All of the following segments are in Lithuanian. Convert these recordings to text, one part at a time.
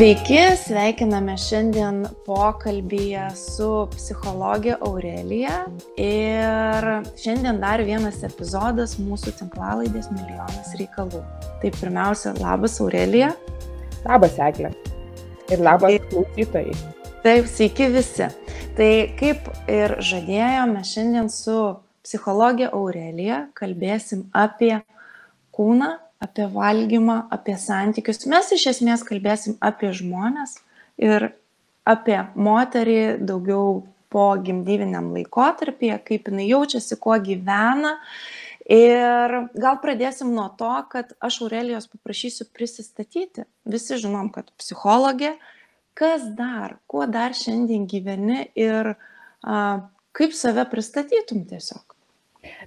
Sveiki, sveikiname šiandien pokalbėje su psichologė Aurelija ir šiandien dar vienas epizodas mūsų tinklalaidės milijonas reikalų. Tai pirmiausia, labas Aurelija. Labas Eglė. Ir labas klausytojai. Taip, sveiki visi. Tai kaip ir žadėjome, šiandien su psichologė Aurelija kalbėsim apie kūną, apie valgymą, apie santykius. Mes iš esmės kalbėsim apie žmonės ir apie moterį daugiau po gimdyviniam laikotarpyje, kaip jinai jaučiasi, kuo gyvena. Ir gal pradėsim nuo to, kad aš Aurelijos paprašysiu prisistatyti. Visi žinom, kad psichologė. Kas dar, kuo dar šiandien gyveni ir a, kaip save pristatytum tiesiog?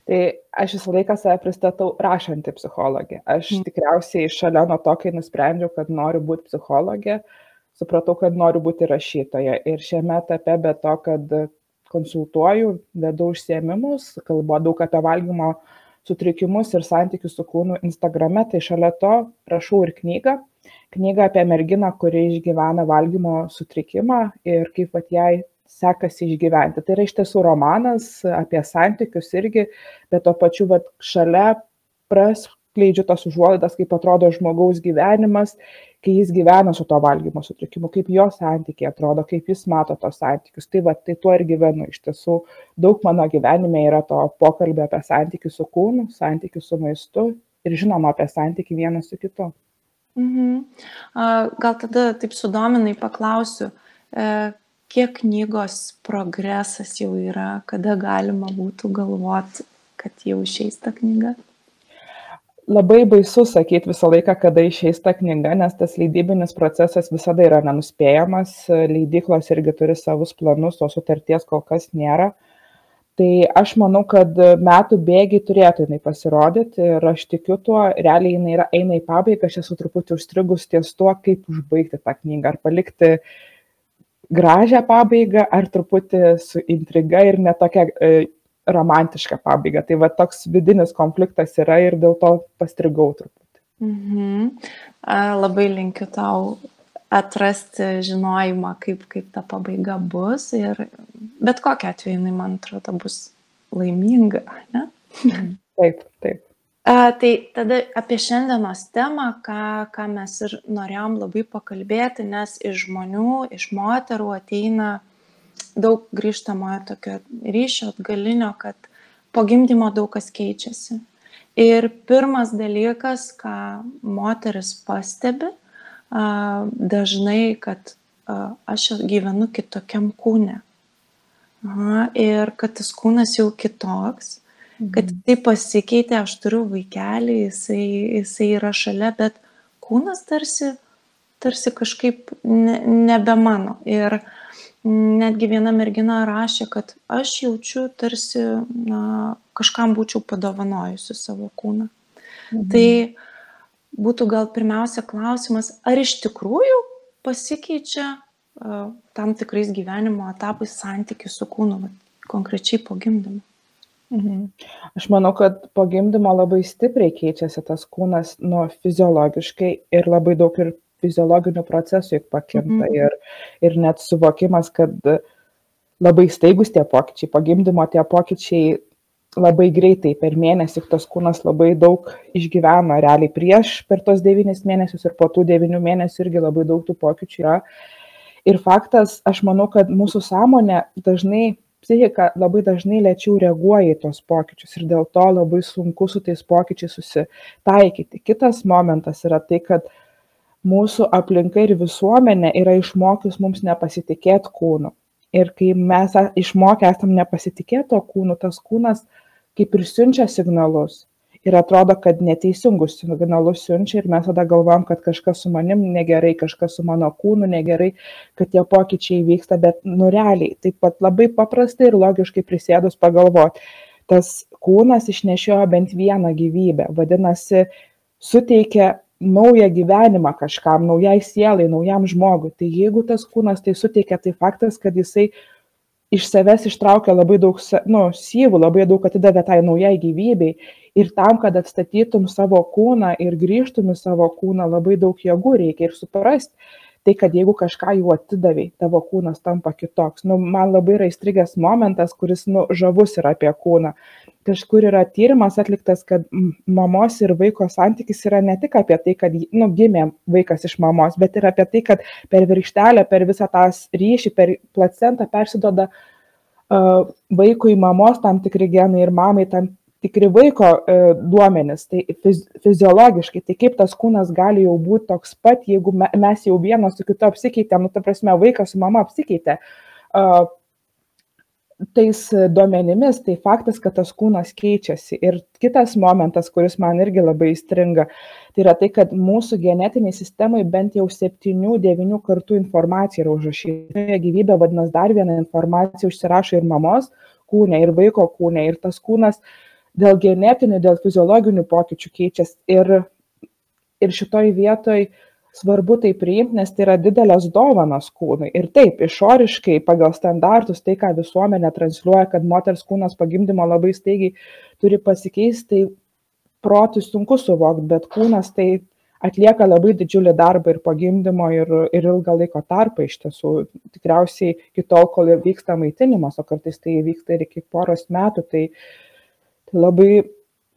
Tai aš visą laiką save pristatau rašanti psichologė. Aš mm. tikriausiai šalia nuo to, kai nusprendžiau, kad noriu būti psichologė, supratau, kad noriu būti rašytoja. Ir šiame etape, be to, kad konsultuoju, vedu užsiemimus, kalbu daug apie valgymo sutrikimus ir santykius su kūnu Instagrame, tai šalia to rašau ir knygą. Knygą apie merginą, kuri išgyvena valgymo sutrikimą ir kaip pat jai sekasi išgyventi. Tai yra iš tiesų romanas apie santykius irgi, bet to pačiu vat, šalia praskleidžiu tas užuolaidas, kaip atrodo žmogaus gyvenimas, kai jis gyvena su to valgymo sutrikimu, kaip jo santykiai atrodo, kaip jis mato tos santykius. Tai, va, tai tuo ir gyvenu. Iš tiesų, daug mano gyvenime yra to pokalbio apie santykių su kūnu, santykių su maistu ir žinoma apie santykių vienas su kitu. Mhm. Gal tada taip sudominai paklausiu, e, kiek knygos progresas jau yra, kada galima būtų galvoti, kad jau išeis ta knyga? Labai baisu sakyti visą laiką, kada išeis ta knyga, nes tas leidybinis procesas visada yra nenuspėjamas, leidyklos irgi turi savus planus, o sutarties kol kas nėra. Tai aš manau, kad metų bėgiai turėtų jinai pasirodyti ir aš tikiu tuo, realiai jinai yra, eina į pabaigą, aš esu truputį užstrigus ties tuo, kaip užbaigti tą knygą, ar palikti uh, gražią pabaigą ar truputį su intriga ir netokia e, romantiška pabaiga. Tai va toks vidinis konfliktas yra ir dėl to pastrigau truputį. Mhm. Labai linkiu tau atrasti žinojimą, kaip, kaip ta pabaiga bus ir bet kokia atveju man atrodo, bus laiminga, ne? Taip, taip. A, tai tada apie šiandienos temą, ką, ką mes ir norėjom labai pakalbėti, nes iš žmonių, iš moterų ateina daug grįžtamojo tokio ryšio atgalinio, kad po gimdymo daug kas keičiasi. Ir pirmas dalykas, ką moteris pastebi, a, dažnai, kad a, aš gyvenu kitokiam kūne. Aha, ir kad tas kūnas jau kitoks kad mhm. tai pasikeitė, aš turiu vaikelį, jisai, jisai yra šalia, bet kūnas tarsi, tarsi kažkaip ne, nebe mano. Ir netgi viena mergina rašė, kad aš jaučiu tarsi na, kažkam būčiau padovanojusi savo kūną. Mhm. Tai būtų gal pirmiausia klausimas, ar iš tikrųjų pasikeičia tam tikrais gyvenimo etapais santykių su kūnu, konkrečiai po gimdymo. Mhm. Aš manau, kad po gimdymo labai stipriai keičiasi tas kūnas nuo fiziologiškai ir labai daug ir fiziologinių procesų juk pakinta mhm. ir, ir net suvokimas, kad labai staigus tie pokyčiai, po gimdymo tie pokyčiai labai greitai per mėnesį tas kūnas labai daug išgyveno realiai prieš per tos devynis mėnesius ir po tų devynių mėnesių irgi labai daug tų pokyčių yra. Ir faktas, aš manau, kad mūsų sąmonė dažnai psichika labai dažnai lėčiau reaguoja į tuos pokyčius ir dėl to labai sunku su tais pokyčiais susitaikyti. Kitas momentas yra tai, kad mūsų aplinka ir visuomenė yra išmokius mums nepasitikėti kūnu. Ir kai mes išmokę esam nepasitikėti to kūnu, tas kūnas kaip ir siunčia signalus ir atrodo, kad neteisingus signalus siunčia ir mes tada galvom, kad kažkas su manim negerai, kažkas su mano kūnu negerai, kad tie pokyčiai vyksta, bet nurealiai taip pat labai paprastai ir logiškai prisėdus pagalvoti. Tas kūnas išnešiojo bent vieną gyvybę, vadinasi, suteikia naują gyvenimą kažkam, naujai sielai, naujam žmogui. Tai jeigu tas kūnas tai suteikia, tai faktas, kad jisai iš savęs ištraukia labai daug nu, syvų, labai daug atidavė tai naujai gyvybei. Ir tam, kad atstatytum savo kūną ir grįžtum į savo kūną, labai daug jėgų reikia ir suprasti, tai, kad jeigu kažką jau atidavai, tavo kūnas tampa kitoks. Nu, man labai yra įstrigęs momentas, kuris nu, žavus yra apie kūną. Kažkur yra tyrimas atliktas, kad mamos ir vaiko santykis yra ne tik apie tai, kad nu, gimė vaikas iš mamos, bet ir apie tai, kad per virkštelę, per visą tą ryšį, per placentą persidoda uh, vaikui mamos tam tikri genai ir mamai tam tikri vaiko e, duomenys, tai fiz, fiziologiškai, tai kaip tas kūnas gali jau būti toks pat, jeigu me, mes jau vienas su kitu apsikeitėm, nu, ta prasme, vaikas su mama apsikeitė. Tais duomenimis, tai faktas, kad tas kūnas keičiasi. Ir kitas momentas, kuris man irgi labai įstringa, tai yra tai, kad mūsų genetiniai sistemai bent jau 7-9 kartų informacija yra užrašyta. Gyvybė, vadinasi, dar viena informacija užsirašo ir mamos kūne, ir vaiko kūne. Ir tas kūnas uh, dėl genetinių, dėl fiziologinių pokyčių keičiasi. Ir, ir šitoj vietoj svarbu tai priimti, nes tai yra didelės dovanos kūnui. Ir taip, išoriškai pagal standartus, tai ką visuomenė transliuoja, kad moters kūnas pagimdymo labai staigiai turi pasikeisti, tai protų sunku suvokti, bet kūnas tai atlieka labai didžiulį darbą ir pagimdymo, ir, ir ilgą laiko tarpą iš tiesų. Tikriausiai iki tol, kol vyksta maitinimas, o kartais tai vyksta ir iki poros metų, tai uh, labai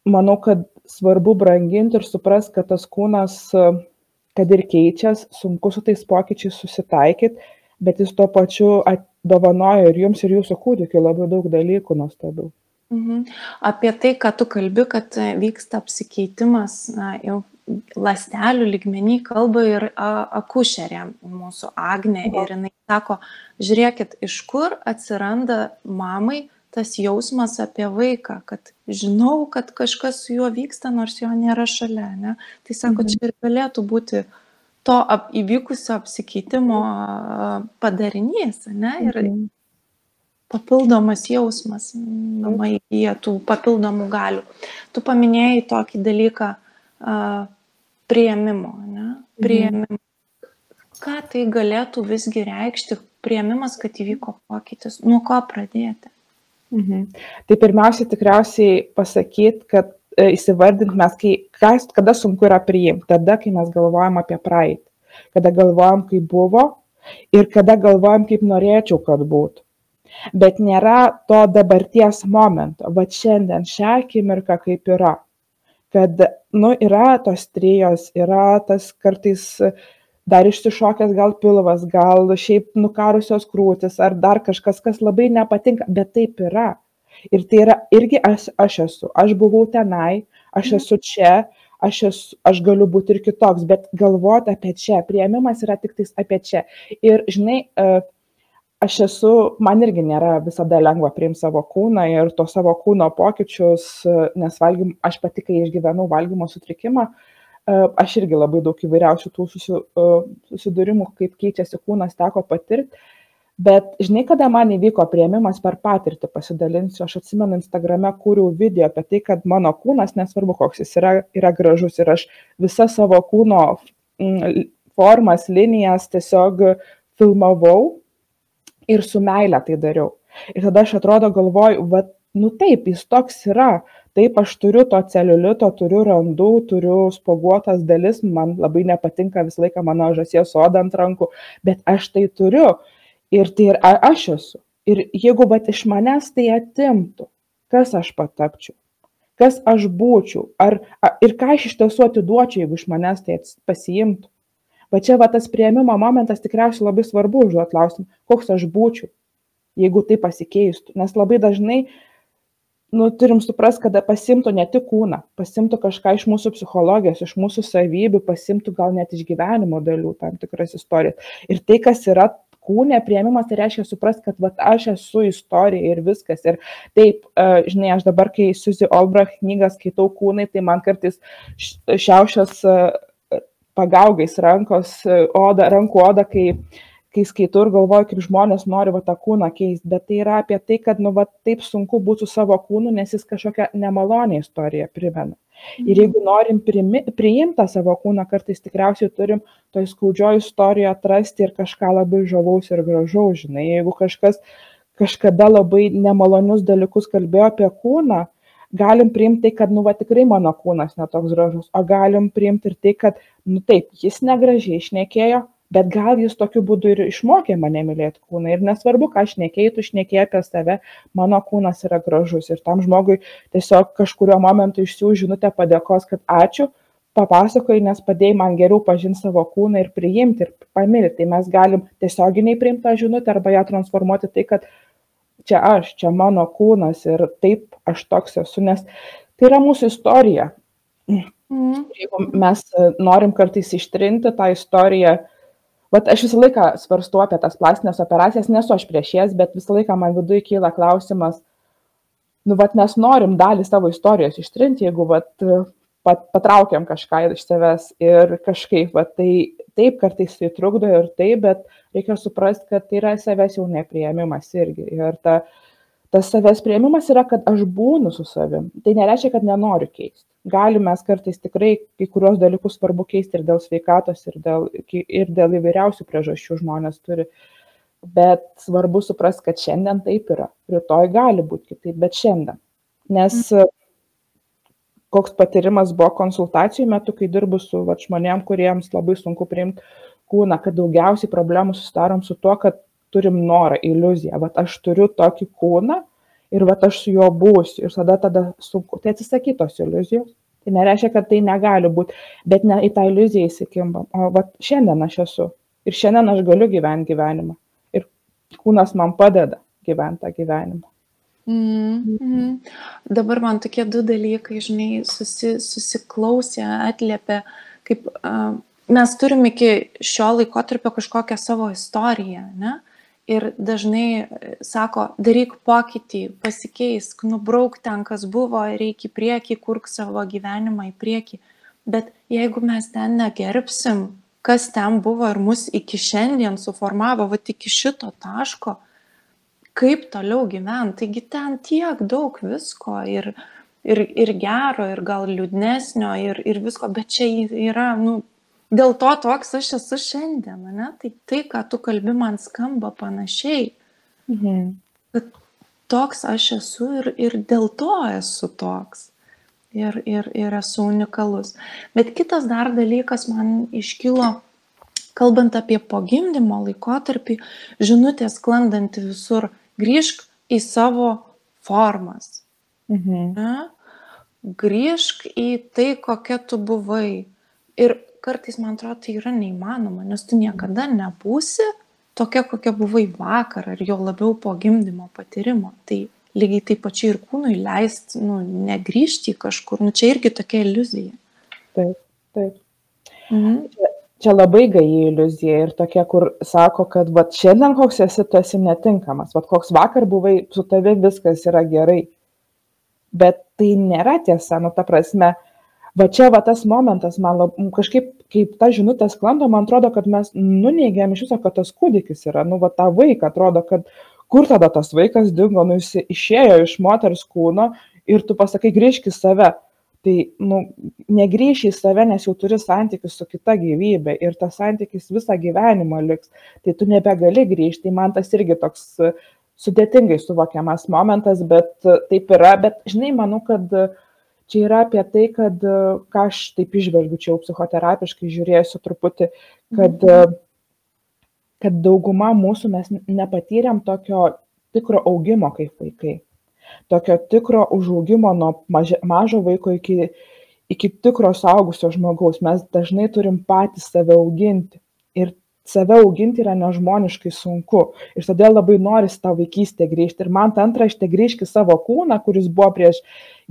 manau, kad svarbu branginti ir suprast, kad tas kūnas, kad ir keičias, sunku su tais pokyčiais susitaikyti, bet jis tuo pačiu dovanoja ir jums, ir jūsų kūdikiu labai daug dalykų nuostabių. Mhm. Apie tai, ką tu kalbi, kad vyksta apsikeitimas na, jau lastelių ligmenį kalba ir akušerė mūsų Agne ir jinai sako, žiūrėkit, iš kur atsiranda mamai tas jausmas apie vaiką, kad žinau, kad kažkas su juo vyksta, nors jo nėra šalia. Ne? Tai sako, mhm. čia ir galėtų būti to ap, įvykusio apsikeitimo padarinys, ne? Ir mhm. papildomas jausmas, mama įgyja tų papildomų galių. Tu paminėjai tokį dalyką uh, prieimimo, ne? Prieimimo. Mhm. Ką tai galėtų visgi reikšti, prieimimas, kad įvyko pokytis, nuo ko pradėti? Mhm. Tai pirmiausia, tikriausiai pasakyti, kad e, įsivardint mes, kai, kas, kada sunku yra priimti, tada, kai mes galvojam apie praeitį, kada galvojam, kaip buvo ir kada galvojam, kaip norėčiau, kad būtų. Bet nėra to dabarties momento, va šiandien, šią akimirką kaip yra. Kad, nu, yra tos trijos, yra tas kartais dar išsišokęs gal pilvas, gal šiaip nukarusios krūtis ar dar kažkas, kas labai nepatinka, bet taip yra. Ir tai yra irgi aš, aš esu, aš buvau tenai, aš mhm. esu čia, aš, esu, aš galiu būti ir kitoks, bet galvoti apie čia, prieimimas yra tik tais apie čia. Ir žinai, e, aš esu, man irgi nėra visada lengva priimti savo kūną ir to savo kūno pokyčius, nes valgym, aš pati, kai išgyvenau valgymo sutrikimą, uh, aš irgi labai daug įvairiausių tų susidūrimų, kaip keičiasi kūnas, teko patirti. Bet žinai, kada man įvyko prieimimas per patirtį, pasidalinsiu, aš atsimenu Instagrame kūriau video apie tai, kad mano kūnas, nesvarbu koks jis yra, yra gražus ir aš visą savo kūno formas, linijas tiesiog filmavau ir su meile tai dariau. Ir tada aš atrodo galvoju, va, nu taip, jis toks yra, taip aš turiu to celiulito turiu randų turiu spuoguotas dalis man labai nepatinka visą laiką mano žąsies oda ant rankų bet aš tai turiu. Ir tai ir aš esu. Ir jeigu vat iš manęs tai atimtų kas aš patapčiau? Kas aš būčiau? Ar ir ką aš iš tiesų atiduočiau jeigu iš manęs tai pasiimtų? Va čia va tas priėmimo momentas tikriausiai labai svarbu užduot klausimą koks aš būčiau jeigu tai pasikeistų. Nes labai dažnai nu turim suprast kada pasiimtų ne tik kūną pasiimtų kažką iš mūsų psichologijos iš mūsų savybių pasiimtų gal net iš gyvenimo dalių tam tikras istorijas. Ir tai kas yra kūne priėmimas tai reiškia suprast kad vat aš esu istorija ir viskas. Ir taip žinai aš dabar kai Suzy Olbrach knygą skaitau kūnai tai man kartais šiaušias pagaugais rankos oda rankų oda kai kai skaitau ir galvoju, kaip žmonės nori va tą kūną keisti, bet tai yra apie tai, kad nu va taip sunku būtų savo kūnu, nes jis kažkokią nemalonę istoriją primena. Ir mhm. jeigu norim priimti savo kūną, kartais tikriausiai turim toj skaudžioje istorijoje atrasti ir kažką labai žavaus ir gražaus, žinai, jeigu kažkas kažkada labai nemalonius dalykus kalbėjo apie kūną, galim priimti tai, kad, nu, va, tikrai mano kūnas netoks gražus, o galim priimti ir tai, kad, nu, taip, jis negražiai išnekėjo, bet gal jis tokiu būdu ir išmokė mane mylėti kūną. Ir nesvarbu, ką aš nekeitų, šnekėjai apie save, mano kūnas yra gražus. Ir tam žmogui tiesiog kažkurio momentu išsiųs žinutę padėkos, kad ačiū, papasakoji, nes padėjai man geriau pažinti savo kūną ir priimti ir pamilti. Tai mes galim tiesioginiai priimti tą žinutę arba ją transformuoti tai, kad čia aš, čia mano kūnas ir taip aš toks esu, nes tai yra mūsų istorija. Mm. Jeigu mes norim kartais ištrinti tą istoriją, Vat aš visą laiką svarstu apie tas plastinės operacijas, nesu aš prieš jas, bet visą laiką man viduje kyla klausimas, nu, vat mes norim dalį savo istorijos ištrinti, jeigu vat, pat, patraukiam kažką iš savęs ir kažkaip, vat, tai taip kartais tai trukdo ir taip, bet reikia suprasti, kad tai yra savęs jau nepriėmimas irgi. Ir ta, tas savęs priėmimas yra, kad aš būnu su savim. Tai nereiškia, kad nenoriu keisti galim mes kartais tikrai kai kuriuos dalykus svarbu keisti ir dėl sveikatos, ir dėl, ir dėl įvairiausių priežasčių žmonės turi. Bet svarbu suprasti, kad šiandien taip yra, rytoj gali būti kitaip, bet šiandien. Nes mhm. koks patyrimas buvo konsultacijų metu, kai dirbu su va, žmonėm, kuriems labai sunku priimti kūną, kad daugiausiai problemų susidarom su tuo, kad turim norą, iliuziją. Vat aš turiu tokį kūną, ir vat aš su juo būsiu ir tada tada sunku. Tai atsisakyt tos iliuzijos. Tai nereiškia kad tai negali būt bet ne į tą iliuziją įsikimbam o vat šiandien aš esu ir šiandien aš galiu gyvent gyvenimą. Ir kūnas man padeda gyvent tą gyvenimą. Mm, mm. Dabar man tokie du dalykai, žinai, susi, susiklausė, atliepė, kaip uh, mes turim iki šio laikotarpio kažkokią savo istoriją, ne? Ir dažnai e, sako, daryk pokytį, pasikeisk, nubrauk ten, kas buvo, reikia į priekį, kurk savo gyvenimą į priekį. Bet jeigu mes ten negerbsim, kas ten buvo ir mus iki šiandien suformavo, va iki šito taško, kaip toliau gyventi. Taigi ten tiek daug visko ir, ir, ir gero, ir gal liūdnesnio, ir, ir visko, bet čia yra, nu, dėl to toks aš esu šiandien, ne? Tai tai, ką tu kalbi, man skamba panašiai. Mhm. Kad toks aš esu ir, ir dėl to esu toks. Ir, ir, ir esu unikalus. Bet kitas dar dalykas man iškilo, kalbant apie pogimdymo laikotarpį, žinutė sklandanti visur, grįžk į savo formas. Mhm. Ne? Grįžk į tai, kokia tu buvai. Ir kartais man atrodo tai yra neįmanoma, nes tu niekada nebūsi tokia, kokia buvai vakar, ar jo labiau po gimdymo patyrimo. Tai lygiai taip pačiai ir kūnui leisti, nu, negrįžti į kažkur, nu, čia irgi tokia iliuzija. Taip, taip. Mhm. Čia, čia labai gai iliuzija ir tokia, kur sako, kad va, šiandien koks esi, tu esi netinkamas, va, koks vakar buvai, su tavi viskas yra gerai. Bet tai nėra tiesa, nu, ta prasme, va čia va tas momentas man lab, kažkaip, kaip ta žinutė sklando, man atrodo, kad mes nuneigėm iš viso, kad tas kūdikis yra, nu va tą vaiką, atrodo, kad kur tada tas vaikas dingo, nu jis išėjo iš moters kūno ir tu pasakai, grįžk į save. Tai, nu, negryši į save, nes jau turi santykius su kita gyvybė ir tas santykis visą gyvenimą liks. Tai tu nebegali grįžti. Tai man tas irgi toks sudėtingai suvokiamas momentas, bet taip yra. Bet, žinai, manau, kad uh, čia yra apie tai, kad, e, ką aš taip išvelgiu, čia jau psichoterapiškai žiūrėsiu truputį, kad, mhm. kad dauguma mūsų mes nepatyrėm tokio tikro augimo kaip vaikai. Tokio tikro užaugimo nuo mažo, mažo vaiko iki, iki tikro saugusio žmogaus. Mes dažnai turim patys save auginti. Ir save auginti yra nežmoniškai sunku. Ir todėl labai norisi tą vaikystę grįžti. Ir man ta antraštė grįžti savo kūną, kuris buvo prieš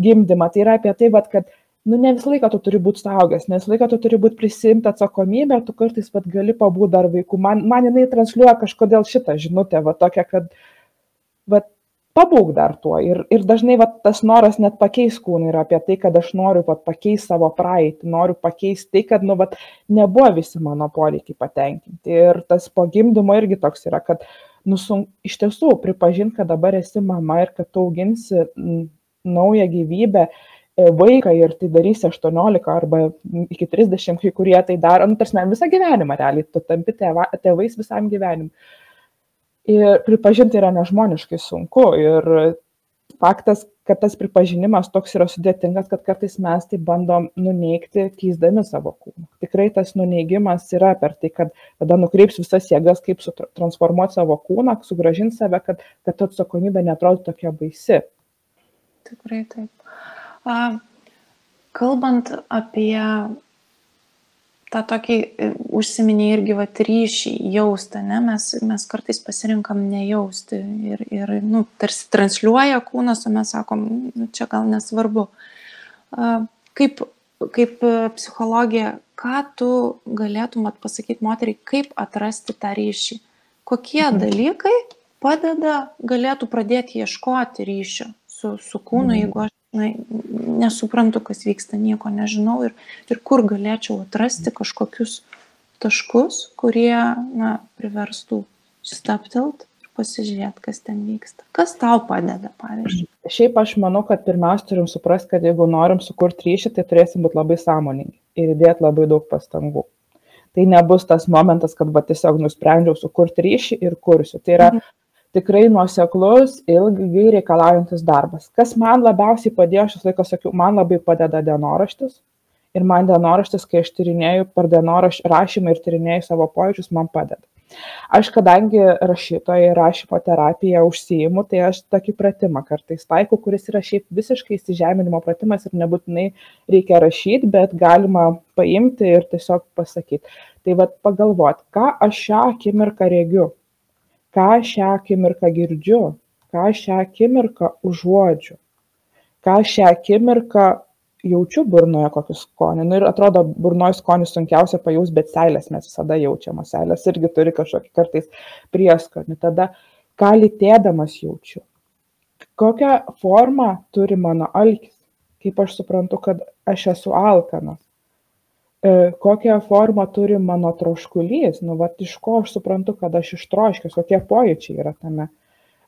gimdymą. Tai yra apie tai, vat, kad nu, ne visą laiką tu turi būti saugęs, ne visą laiką tu turi būti prisimti atsakomybę, tu kartais vat, gali pabūti dar vaikų. Man, man jinai transliuoja kažkodėl šitą žinutę, va tokia, kad pabūk dar tuo. Ir, ir dažnai vat, tas noras net pakeis kūną yra apie tai, kad aš noriu vat, pakeisti savo praeitį, noriu pakeisti tai, kad nu, vat, nebuvo visi mano poreikiai patenkinti. Ir tas po gimdymo irgi toks yra, kad nu, sun, iš tiesų pripažinti, kad dabar esi mama ir kad tu auginsi naują gyvybę e, vaiką ir tai darysi 18 arba iki 30, kai kurie tai daro, nu, tarsi visą gyvenimą realiai, tu tampi tėva, tėvais visam gyvenimui ir pripažinti yra nežmoniškai sunku. Ir faktas, kad tas pripažinimas toks yra sudėtingas, kad kartais mes tai bandom nuneikti, keisdami savo kūną. Tikrai tas nuneigimas yra per tai, kad tada nukreips visas jėgas, kaip transformuoti savo kūną, sugražinti save, kad, kad ta atsakomybė netrodo tokia baisi. Tikrai taip. A, kalbant apie tą tokį e, užsiminė irgi vat ryšį jaustą, ne, mes, mes kartais pasirinkam nejausti ir, ir nu, tarsi transliuoja kūnas, o mes sakom, nu, čia gal nesvarbu. Kaip, kaip psichologija, ką tu galėtum pasakyti moteriai, kaip atrasti tą ryšį? Kokie mhm. dalykai padeda, galėtų pradėti ieškoti ryšio su, su kūnu, mhm. jeigu aš na, nesuprantu, kas vyksta, nieko nežinau ir, ir kur galėčiau atrasti kažkokius taškus, kurie na, priverstų staptelt ir pasižiūrėti, kas ten vyksta. Kas tau padeda, pavyzdžiui? Šiaip aš manau, kad pirmiausia turim suprasti, kad jeigu norim sukurti ryšį, tai turėsim būti labai sąmoningi ir įdėti labai daug pastangų. Tai nebus tas momentas, kad va tiesiog nusprendžiau sukurti ryšį ir kursiu. Tai yra mhm tikrai nuoseklus, ilgai reikalaujantis darbas. Kas man labiausiai padėjo, aš laiką sakiau, man labai padeda dienoraštis. Ir man dienoraštis, kai aš tyrinėjau per dienorašymą ir tyrinėjau savo pojūčius, man padeda. Aš kadangi rašytoja ir rašymo terapija užsijimu, tai aš tokį pratimą kartais taikau, kuris yra šiaip visiškai įsižeminimo pratimas ir nebūtinai reikia rašyti, bet galima paimti ir tiesiog pasakyti. Tai vad pagalvoti, ką aš šią akimirką regiu, ką šią akimirką girdžiu, ką šią akimirką užuodžiu, ką šią akimirką jaučiu burnoje kokį skonį. Nu, ir atrodo, burnoje skonį sunkiausia pajaus, bet seilės mes visada jaučiam, seilės irgi turi kažkokį kartais prieskonį. Tada, ką lytėdamas jaučiu, kokią formą turi mano alkis, kaip aš suprantu, kad aš esu alkanas, kokią formą turi mano troškulys, nu, va, iš ko aš suprantu, kad aš ištroškęs, kokie pojūčiai yra tame,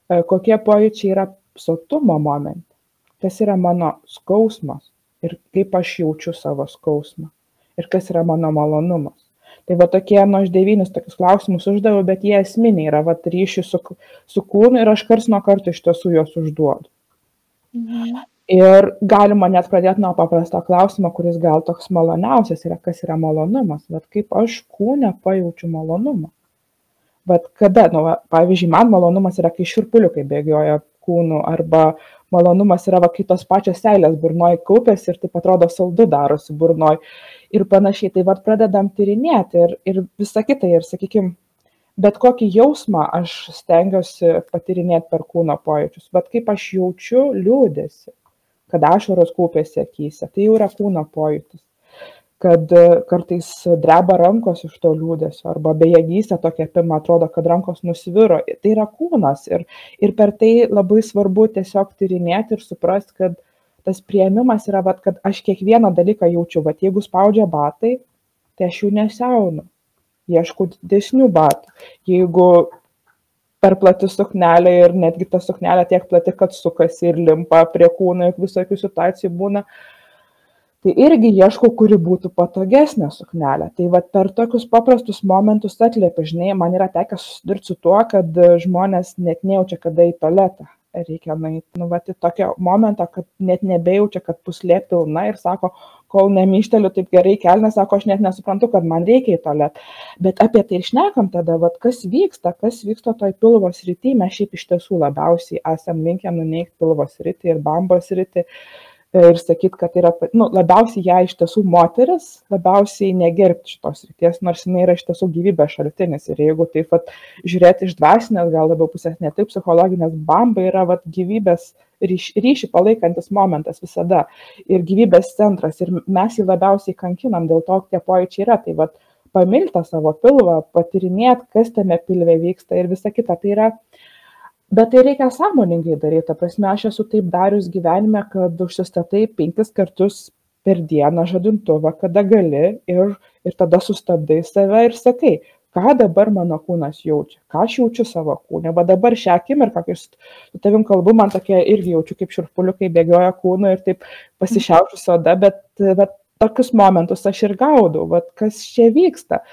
e, kokie pojūčiai yra sotumo momente, kas yra mano skausmas? Ir kaip aš jaučiu savo skausmą? Ir kas yra mano malonumas. Tai va tokie, nu, aš devynis tokius klausimus uždaviau, bet jie esminiai yra, va, ryšių su, su kūnu ir aš kars nuo karto iš tiesų juos užduodu. Mhm ir galima net pradėt nuo paprasto klausimo kuris gal toks maloniausias yra kas yra malonumas. Vat kaip aš kūne pajaučiu malonumą? Vat kada? Nu va pavyzdžiui man malonumas yra kai šiurpuliukai bėgioja kūnu arba malonumas yra va kai tos pačios seilės burnoj kaupiasi ir taip atrodo saldu darosi burnoj ir panašiai. Tai vat pradedam tyrinėti ir ir visa kita. Ir sakykim bet kokį jausmą aš stengiuosi patyrinėt per kūno pojūčius. Vat kaip aš jaučiu liūdesį kad ašaros kaupiasi akyse, tai jau yra kūno pojūtis kad e, kartais dreba rankos iš to liūdėsio arba bejėgystė tokia apima, atrodo, kad rankos nusviro. Tai yra kūnas ir, ir per tai labai svarbu tiesiog tyrinėti ir suprasti, kad tas prieimimas yra, vat, kad aš kiekvieną dalyką jaučiu, vat, jeigu spaudžia batai, tai aš jų nesiaunu, ieškau didesnių batų. Jeigu per plati suknelė ir netgi ta suknelė tiek plati, kad sukasi ir limpa prie kūno, juk visokių situacijų būna. Tai irgi ieškau, kuri būtų patogesnė suknelė. Tai va per tokius paprastus momentus atliepi, žinai, man yra tekę susidurti su tuo, kad žmonės net nejaučia, kada į tualetą reikia nueiti, nu, va, į tokio momento, kad net nebejaučia, kad puslė pilna ir sako, kol nemyšteliu taip gerai kelnes, sako, aš net nesuprantu, kad man reikia į tualetą. Bet apie tai išnekam tada, va, kas vyksta, kas vyksta toj pilvo srity, mes šiaip iš tiesų labiausiai esam linkę nuneikti pilvo srity ir bambos srity. Ir sakyt, kad yra, nu, labiausiai ją iš tiesų moteris, labiausiai negerbti šitos ryties, nors jinai yra iš tiesų gyvybės šaltinis. Ir jeigu taip pat žiūrėti iš dvasinės, gal labiau pusės ne taip psichologinės, bamba yra vat, gyvybės ryš, ryšį palaikantis momentas visada ir gyvybės centras. Ir mes jį labiausiai kankinam, dėl to tie pojūčiai yra. Tai vat, pamilti savo pilvą, patirinėti, kas tame pilve vyksta ir visa kita. Tai yra bet tai reikia sąmoningai daryt ta prasme aš esu taip darius gyvenime kad užsistatai penkis kartus per dieną žadintuvą kada gali ir ir tada sustabdai save ir sakai ką dabar mano kūnas jaučia ką aš jaučiu savo kūne. Va dabar šią akimirką kai su tavim kalbu man tokia irgi jaučiu kaip šiurpuliukai bėgioja kūnu ir taip pasišiaušus oda bet vat tokius momentus aš ir gaudau vat kas čia vyksta.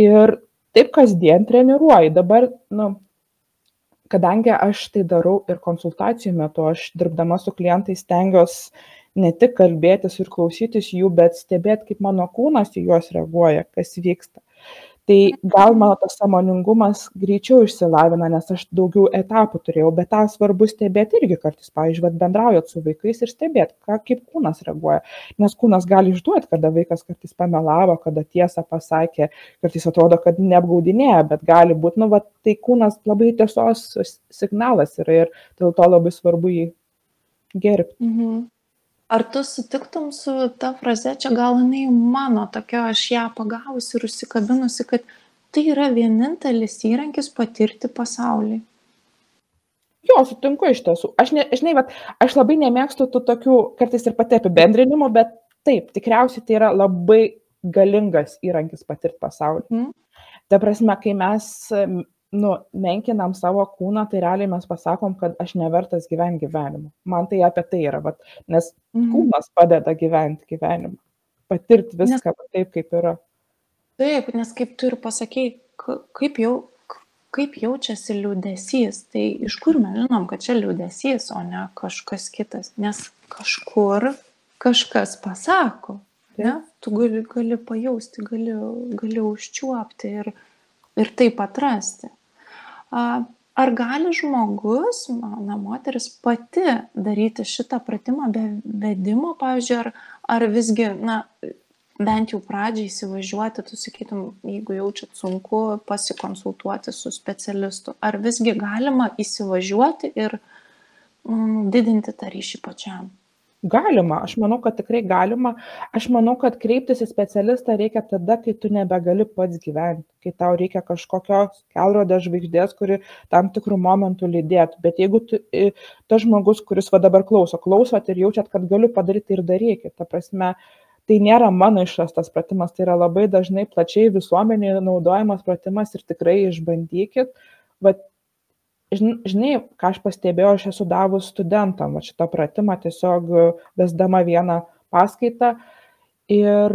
Ir taip kasdien treniruoji dabar nu kadangi aš tai darau ir konsultacijų metu, aš dirbdama su klientais stengiuosi ne tik kalbėtis ir klausytis jų, bet stebėti, kaip mano kūnas į juos reaguoja, kas vyksta tai gal mano tas sąmoningumas greičiau išsilavina nes aš daugiau etapų turėjau bet tą svarbu stebėt irgi kartais. Pavyzdžiui vat bendraujat su vaikais ir stebėt ką kaip kūnas reaguoja. Nes kūnas gali išduot kada vaikas kartais pamelavo kada tiesą pasakė kartais atrodo kad neapgaudinėja bet gali būt. Nu vat tai kūnas labai tiesos signalas yra ir dėl to labai svarbu jį gerbt mhm. Ar tu sutiktum su ta fraze, čia gal jinai mano tokia, aš ją pagavusi ir užsikabinusi, kad tai yra vienintelis įrankis patirti pasaulį? Jo, sutinku iš tiesų. Aš, ne, žinai, bet aš labai nemėgstu tų tokių kartais ir pati apibendrinimų, bet taip, tikriausiai tai yra labai galingas įrankis patirti pasaulį. Mm. Ta prasme, kai mes nu menkinam savo kūną tai realiai mes pasakom kad aš nevertas gyvent gyvenimo man tai apie tai yra vat nes mhm. kūnas padeda gyvent gyvenimą. Patirt viską nes, taip kaip yra. Taip nes kaip tu ir pasakei kaip jau kaip jaučiasi liūdesys tai iš kur mes žinom kad čia liūdesys o ne kažkas kitas? Nes kažkur kažkas pasako ne? Tu gali gali pajausti gali gali užčiuopti ir ir taip atrasti Ar gali žmogus, na, moteris pati daryti šitą pratimą be vedimo, pavyzdžiui, ar, ar visgi, na, bent jau pradžiai įsivažiuoti, tu sakytum, jeigu jaučiat sunku, pasikonsultuoti su specialistu. Ar visgi galima įsivažiuoti ir mm, didinti tą ryšį pačiam? Galima, aš manau, kad tikrai galima. Aš manau, kad kreiptis į specialistą reikia tada, kai tu nebegali pats gyventi, kai tau reikia kažkokios kelrodės žvaigždės, kuri tam tikrų momentų lydėtų. Bet jeigu tu, tas žmogus, kuris va dabar klauso, klausot ir jaučiat, kad galiu padaryti ir darykit, ta prasme, tai nėra mano išrastas pratimas, tai yra labai dažnai plačiai visuomenėje naudojamas pratimas ir tikrai išbandykit. Vat žinai ką aš pastebėjau aš esu davus studentam šitą pratimą tiesiog vesdama vieną paskaitą ir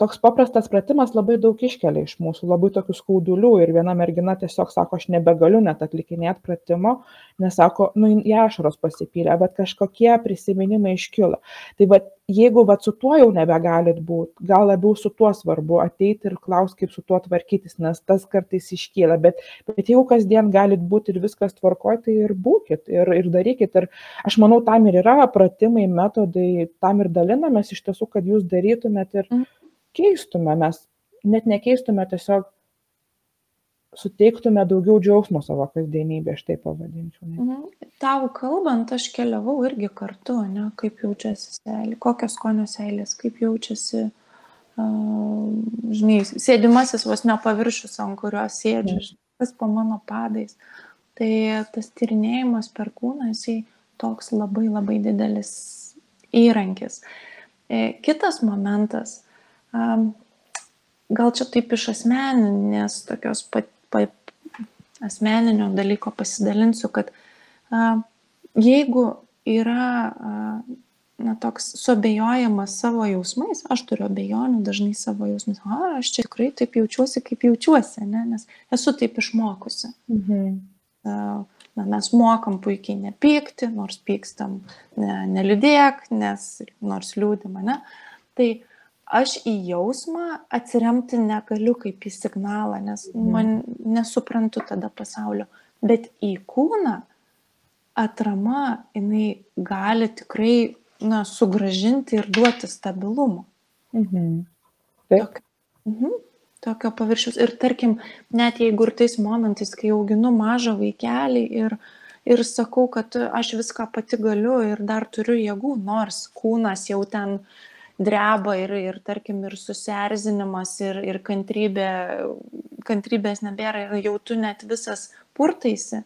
toks paprastas pratimas labai daug iškelia iš mūsų, labai tokių skaudulių ir viena mergina tiesiog sako, aš nebegaliu net atlikinėti pratimo, nes sako, nu, į ašaros pasipylė, bet kažkokie prisiminimai iškilo. Tai va, jeigu va su tuo jau nebegalit būti, gal labiau su tuo svarbu ateiti ir klausti, kaip su tuo tvarkytis, nes tas kartais iškyla, bet, bet jeigu kasdien galit būti ir viskas tvarkoj, tai ir būkit ir, ir darykit. Ir aš manau, tam ir yra pratimai, metodai, tam ir dalinamės iš tiesų, kad jūs darytumėt ir, mm keistume, mes net nekeistume, tiesiog suteiktume daugiau džiaugsmo savo kasdienybę, aš taip pavadinčiau. Ne? Mhm. Tau kalbant, aš keliavau irgi kartu, ne, kaip jaučiasi seilė, kokios skonio seilės, kaip jaučiasi, uh, žinai, sėdimasis vos ne paviršius, ant kurio sėdžiu, mhm. kas po mano padais. Tai tas tyrinėjimas per kūną, jisai toks labai labai didelis įrankis. E, kitas momentas, gal čia taip iš asmeninės tokios pat, pat, asmeninio dalyko pasidalinsiu, kad jeigu yra na, toks suabejojamas savo jausmais, aš turiu abejonių dažnai savo jausmais, o aš čia tikrai taip jaučiuosi, kaip jaučiuosi, ne? nes esu taip išmokusi. Mhm. Na, mes mokam puikiai nepykti, nors pykstam, ne, neliūdėk, nes nors liūdim, ne? Tai aš į jausmą atsiremti negaliu kaip į signalą, nes mhm. man nesuprantu tada pasaulio. Bet į kūną atrama jinai gali tikrai na, sugražinti ir duoti stabilumo. Mhm. Tokio, mhm, tokio paviršiaus. Ir tarkim, net jeigu ir tais momentais, kai auginu mažą vaikelį ir, ir sakau, kad aš viską pati galiu ir dar turiu jėgų, nors kūnas jau ten dreba ir, ir tarkim, ir susierzinimas, ir, ir kantrybė, kantrybės nebėra, ir jau tu net visas purtaisi,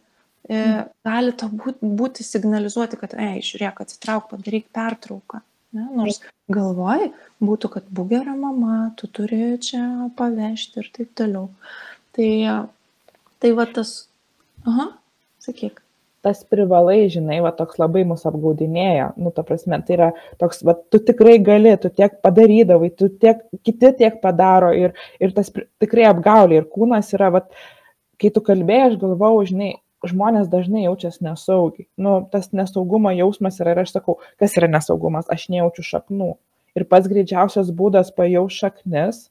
mm. gali to būti, būti signalizuoti, kad, ei, žiūrėk, atsitrauk, padaryk pertrauką. Ne? Nors galvoj būtų, kad būk gera mama, tu turi čia pavežti ir taip toliau. Tai, tai va tas, aha, sakyk tas privalai, žinai, va toks labai mus apgaudinėja, nu, ta prasme, tai yra toks, va, tu tikrai gali, tu tiek padarydavai, tu tiek, kiti tiek padaro ir, ir tas tikrai apgaulė ir kūnas yra, va, kai tu kalbėjai, aš galvau, žinai, žmonės dažnai jaučiasi nesaugiai. Nu, tas nesaugumo jausmas yra ir aš sakau, kas yra nesaugumas, aš nejaučiu šaknų. Ir pats greičiausias būdas pajausti šaknis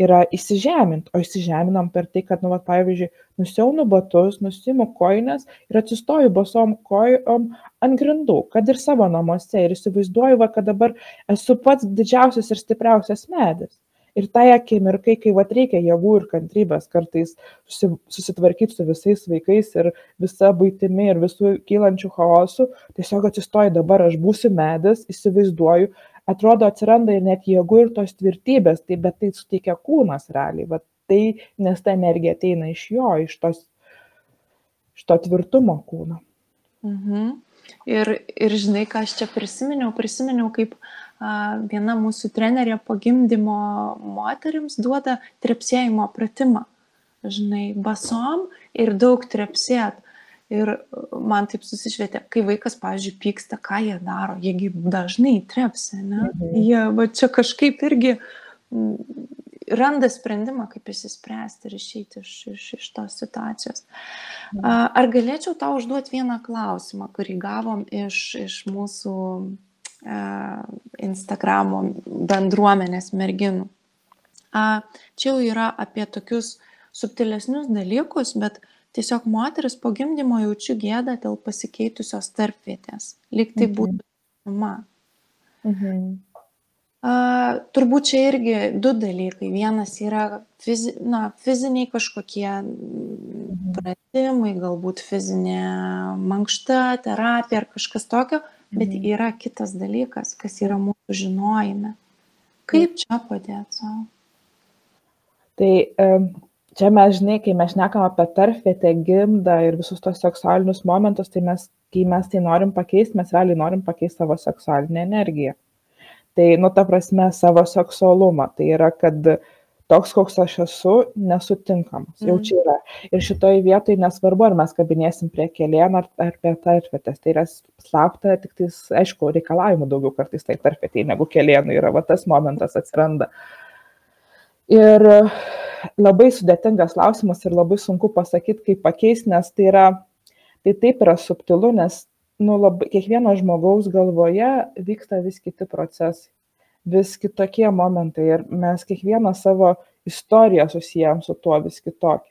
yra įsižemint, o įsižeminam per tai, kad, nu, va, pavyzdžiui, nusiaunu batus, nusimu koinės ir atsistoju basom kojom ant grindų, kad ir savo namuose ir įsivaizduoju, va, kad dabar esu pats didžiausias ir stipriausias medis. Ir tai akimirkai, kai va reikia jėgų ir kantrybės kartais susitvarkyti su visais vaikais ir visa būtimi ir visų kylančių chaosų, tiesiog atsistoju dabar, aš būsiu medis, įsivaizduoju, atrodo atsiranda ir net jėgų ir tos tvirtybės, tai bet tai suteikia kūnas realiai, bet tai, nes ta energija ateina iš jo, iš, tos, iš to tvirtumo kūno. Mhm. Ir, ir žinai, ką aš čia prisiminiau, prisiminiau, kaip a, viena mūsų trenerė po gimdymo moteriams duoda trepsėjimo pratimą. Žinai, basom ir daug trepsėt. Ir man taip susišvietė, kai vaikas, pavyzdžiui, pyksta, ką jie daro, jiegi dažnai trepsia, ne? Mhm. Jie va čia kažkaip irgi randa sprendimą, kaip įsispręsti ir išeiti iš, iš, iš tos situacijos. Mhm. Ar galėčiau tau užduoti vieną klausimą, kurį gavom iš, iš mūsų e, Instagramo bendruomenės merginų? Čia jau yra apie tokius subtilesnius dalykus, bet tiesiog moteris po gimdymo jaučiu gėdą dėl pasikeitusios tarpvietės. Lyg tai mhm. būtų mama. Mhm. A, turbūt čia irgi du dalykai. Vienas yra fizi, na, fiziniai kažkokie mhm. pratimai, galbūt fizinė mankšta, terapija ar kažkas tokio, bet mhm. yra kitas dalykas, kas yra mūsų žinojime. Kaip čia padėti savo? Tai čia mes, žinai, kai mes šnekam apie tarfvietę, gimdą ir visus tos seksualinius momentus, tai mes, kai mes tai norim pakeisti, mes realiai norim pakeisti savo seksualinę energiją. Tai nu ta prasme savo seksualumą. Tai yra kad toks koks aš esu nesutinkamas. Jau mhm. čia yra. Ir šitoj vietoj nesvarbu ar mes kabinėsim prie kelieno ar, ar prie tarpvietės. Tai yra slapta tiktais aišku reikalavimų daugiau kartais tai tarpvietei negu kelienui yra. Va tas momentas atsiranda ir labai sudėtingas klausimas ir labai sunku pasakyti kaip pakeist nes tai yra tai taip yra subtilu nes nu labai kiekvieno žmogaus galvoje vyksta vis kiti procesai vis kitokie momentai ir mes kiekvieną savo istoriją susiejam su tuo vis kitokį.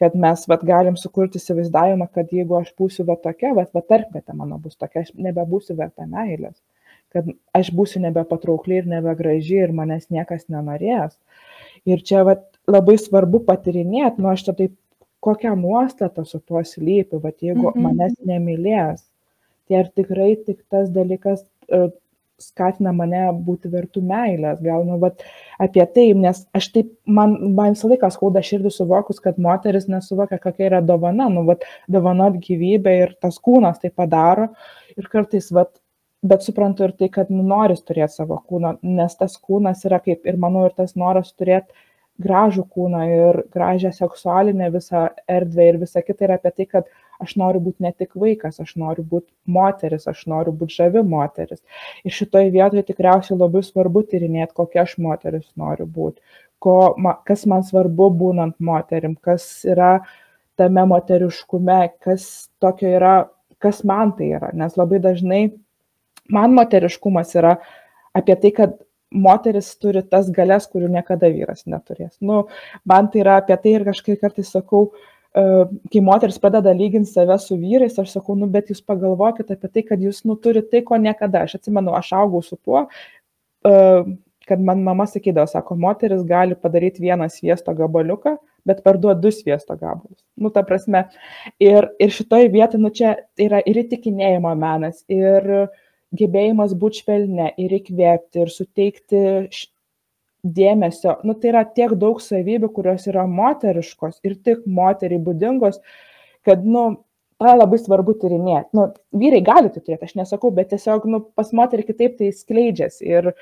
Kad mes vat, galim sukurti įsivaizdavimą, kad jeigu aš būsiu va tokia, vat, va tarpmetė mano bus tokia, aš nebebūsiu verta meilės. Kad aš būsiu nebepatraukli ir nebegraži ir manęs niekas nenorės. Ir čia vat, labai svarbu patirinėti, nu aš čia taip, kokią nuostatą su tuo slypi, vat, jeigu -hmm. manęs nemylės, tai ar tikrai tik tas dalykas e, skatina mane būti vertų meilės, gal, nu, bet apie tai, nes aš taip, man, man visą laiką skauda širdį suvokus, kad moteris nesuvokia, kokia yra dovana, nu, bet dovanot gyvybę ir tas kūnas tai padaro. Ir kartais, vat, bet suprantu ir tai, kad nu, noris turėti savo kūną, nes tas kūnas yra kaip ir manau ir tas noras turėti gražų kūną ir gražią seksualinę visą erdvę ir visa kita yra apie tai, kad aš noriu būti ne tik vaikas, aš noriu būti moteris, aš noriu būti žavi moteris. Ir šitoje vietoje tikriausiai labai svarbu tyrinėti, kokia aš moteris noriu būti, ko, kas man svarbu būnant moterim, kas yra tame moteriškume, kas tokio yra, kas man tai yra. Nes labai dažnai man moteriškumas yra apie tai, kad moteris turi tas galias, kurių niekada vyras neturės. Nu, man tai yra apie tai ir kažkaip kartais sakau, uh, kai moteris pradeda lyginti save su vyrais, aš sakau, nu, bet jūs pagalvokite apie tai, kad jūs, nu, turite tai, ko niekada. Aš atsimenu, aš augau su tuo, kad man mama sakydavo, sako, moteris gali padaryti vieną sviesto gabaliuką, bet parduoti du sviesto gabalus. Nu, ta prasme, ir, ir šitoje vietoje, nu, čia yra ir įtikinėjimo menas, ir gebėjimas būti švelne, ir įkvėpti, ir suteikti dėmesio. Nu tai yra tiek daug savybių kurios yra moteriškos ir tik moteriai būdingos kad nu tą labai svarbu tyrinėt. Nu vyrai gali tai turėt aš nesakau bet tiesiog nu pas moterį kitaip tai skleidžiasi ir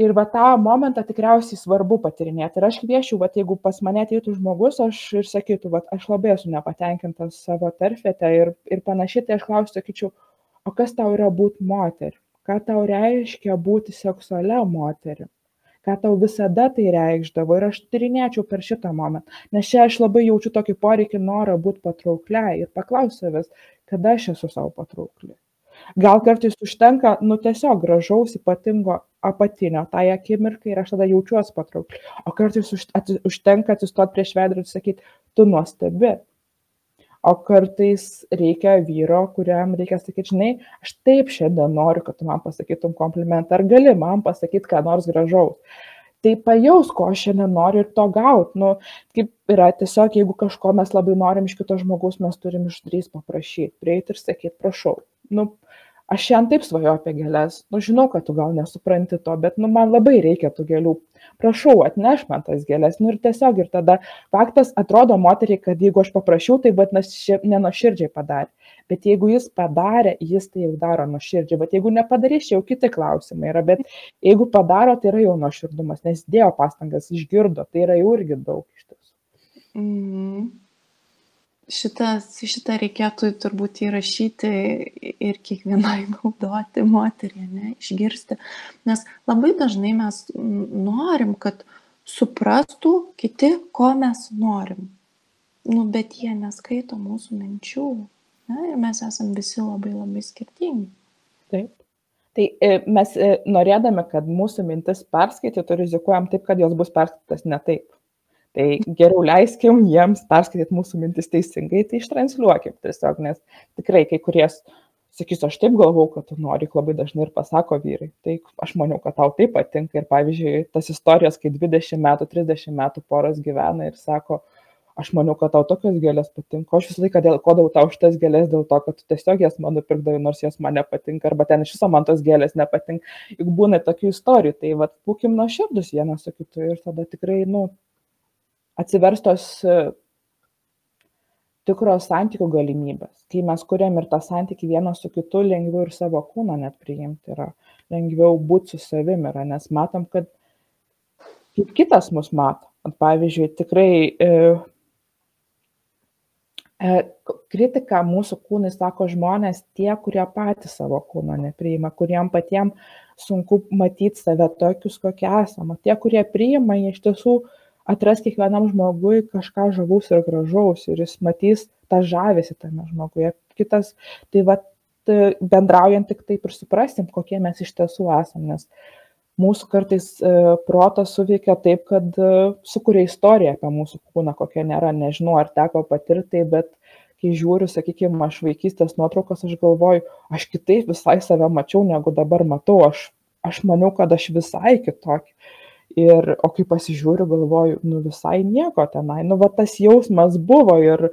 ir va tą momentą tikriausiai svarbu patyrinėt. Ir aš kviesčiau vat jeigu pas mane ateitų žmogus aš ir sakytų vat aš labai esu nepatenkintas savo tarfviete ir ir panašiai tai aš klausčiau sakyčiau o kas tau yra būt moterim ką tau reiškia būti seksualia moterim ką tau visada tai reikšdavo? Ir aš tyrinėčiau per šitą momentą, nes čia aš labai jaučiu tokį poreikį norą būti patraukliai ir paklausiu savęs, kada aš esu savo patraukli. Gal kartais užtenka, nu tiesiog gražaus, ypatingo apatinio tai akimirkai ir aš tada jaučiuosi patraukli. O kartais užtenka atsistoti prieš veidrodį ir sakyti, tu nuostabi, o kartais reikia vyro kuriam reikia sakyt žinai aš taip šiandien noriu kad tu man pasakytum komplimentą. Ar gali man pasakyt ką nors gražaus? Tai pajausk ko aš šiandien noriu ir to gaut. Nu kaip yra tiesiog jeigu kažko mes labai norim iš kito žmogaus mes turim išdrįst paprašyt. Prieit ir sakyt prašau. Nu aš šiandien taip svajoju apie gėles. Nu žinau kad tu gal nesupranti to bet nu man labai reikia tų gėlių. Prašau atnešk man tas gėles. Nu ir tiesiog ir tada faktas atrodo moteriai kad jeigu aš paprašiau tai vadinasi nenuoširdžiai padarė. Bet jeigu jis padarė jis tai jau daro nuoširdžiai. Vat jeigu nepadarys jau kiti klausimai yra. Bet jeigu padaro tai yra jau nuoširdumas nes dėjo pastangas išgirdo tai yra jau irgi daug iš tiesų. Mm šitas, šitą reikėtų turbūt įrašyti ir kiekvienai naudoti moteriai, ne, išgirsti. Nes labai dažnai mes norim, kad suprastų kiti, ko mes norim. Nu, bet jie neskaito mūsų minčių. Ne, ir mes esame visi labai labai skirtingi. Taip. Tai e, mes e, norėdami, kad mūsų mintis perskaitytų, rizikuojam taip, kad jos bus perskaitytas ne taip. Tai geriau leiskim jiems perskaityti mūsų mintis teisingai, tai ištranšiuokim tiesiog, nes tikrai kai kurie sakys, aš taip galvau, kad tu nori, labai dažnai ir pasako vyrai. Tai aš maniau, kad tau tai patinka. Ir pavyzdžiui, tas istorijas, kai 20 metų, 30 metų poras gyvena ir sako, aš maniau, kad tau tokios gėlės patinka. Aš visą laiką dėl kodavau tau šitas gėlės dėl to, kad tu tiesiog jas man nupirkdavai, nors jas man nepatinka, arba ten iš viso man tos gėlės nepatinka. Juk būna tokių istorijų, tai vad, būkim nuo širdus vienas su kitu ir tada tikrai, nu, atsiverstos e, tikros santykių galimybės. Kai mes kuriam ir tą santykių vienas su kitu, lengviau ir savo kūną net priimti yra, lengviau būti su savim yra, nes matom, kad kaip kitas mus mato. Pavyzdžiui, tikrai e, e, kritika mūsų kūnai sako žmonės tie, kurie patys savo kūno nepriima, kuriem patiems sunku matyti save tokius, kokie esame. Tie, kurie priima, jie iš tiesų uh, atras kiekvienam žmogui kažką žavaus ir gražaus ir jis matys tą žavesį tame žmoguje. Kitas, tai va, bendraujant tik taip ir suprasim, kokie mes iš tiesų esame, nes mūsų kartais e, protas suveikia taip, kad e, sukuria istoriją apie mūsų kūną, kokia nėra, nežinau, ar teko patirti, bet kai žiūriu, sakykime, aš vaikystės nuotraukas, aš galvoju, aš kitaip visai save mačiau, negu dabar matau, aš, aš maniau, kad aš visai kitokį ir o kai pasižiūriu galvoju nu visai nieko tenai nu va tas jausmas buvo ir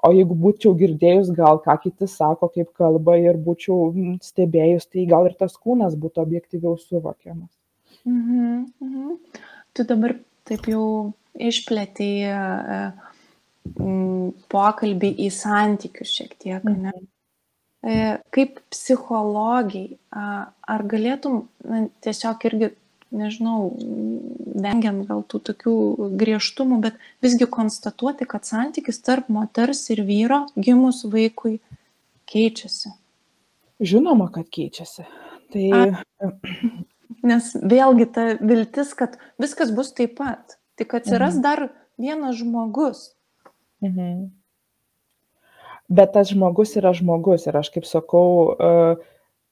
o jeigu būčiau girdėjus gal ką kiti sako kaip kalba ir būčiau stebėjus tai gal ir tas kūnas būtų objektyviau suvokiamas mhm, mhm. tu dabar taip jau išplėtei e, pokalbį į santykius šiek tiek, ne? Mhm. E, kaip psichologiai, ar galėtum na, tiesiog irgi nežinau, vengiant gal tų tokių griežtumų, bet visgi konstatuoti, kad santykis tarp moters ir vyro gimus vaikui keičiasi. Žinoma, kad keičiasi. Tai... A, nes vėlgi ta viltis, kad viskas bus taip pat, tik atsiras mhm. dar vienas žmogus. Mhm. Bet tas žmogus yra žmogus ir aš kaip sakau, e,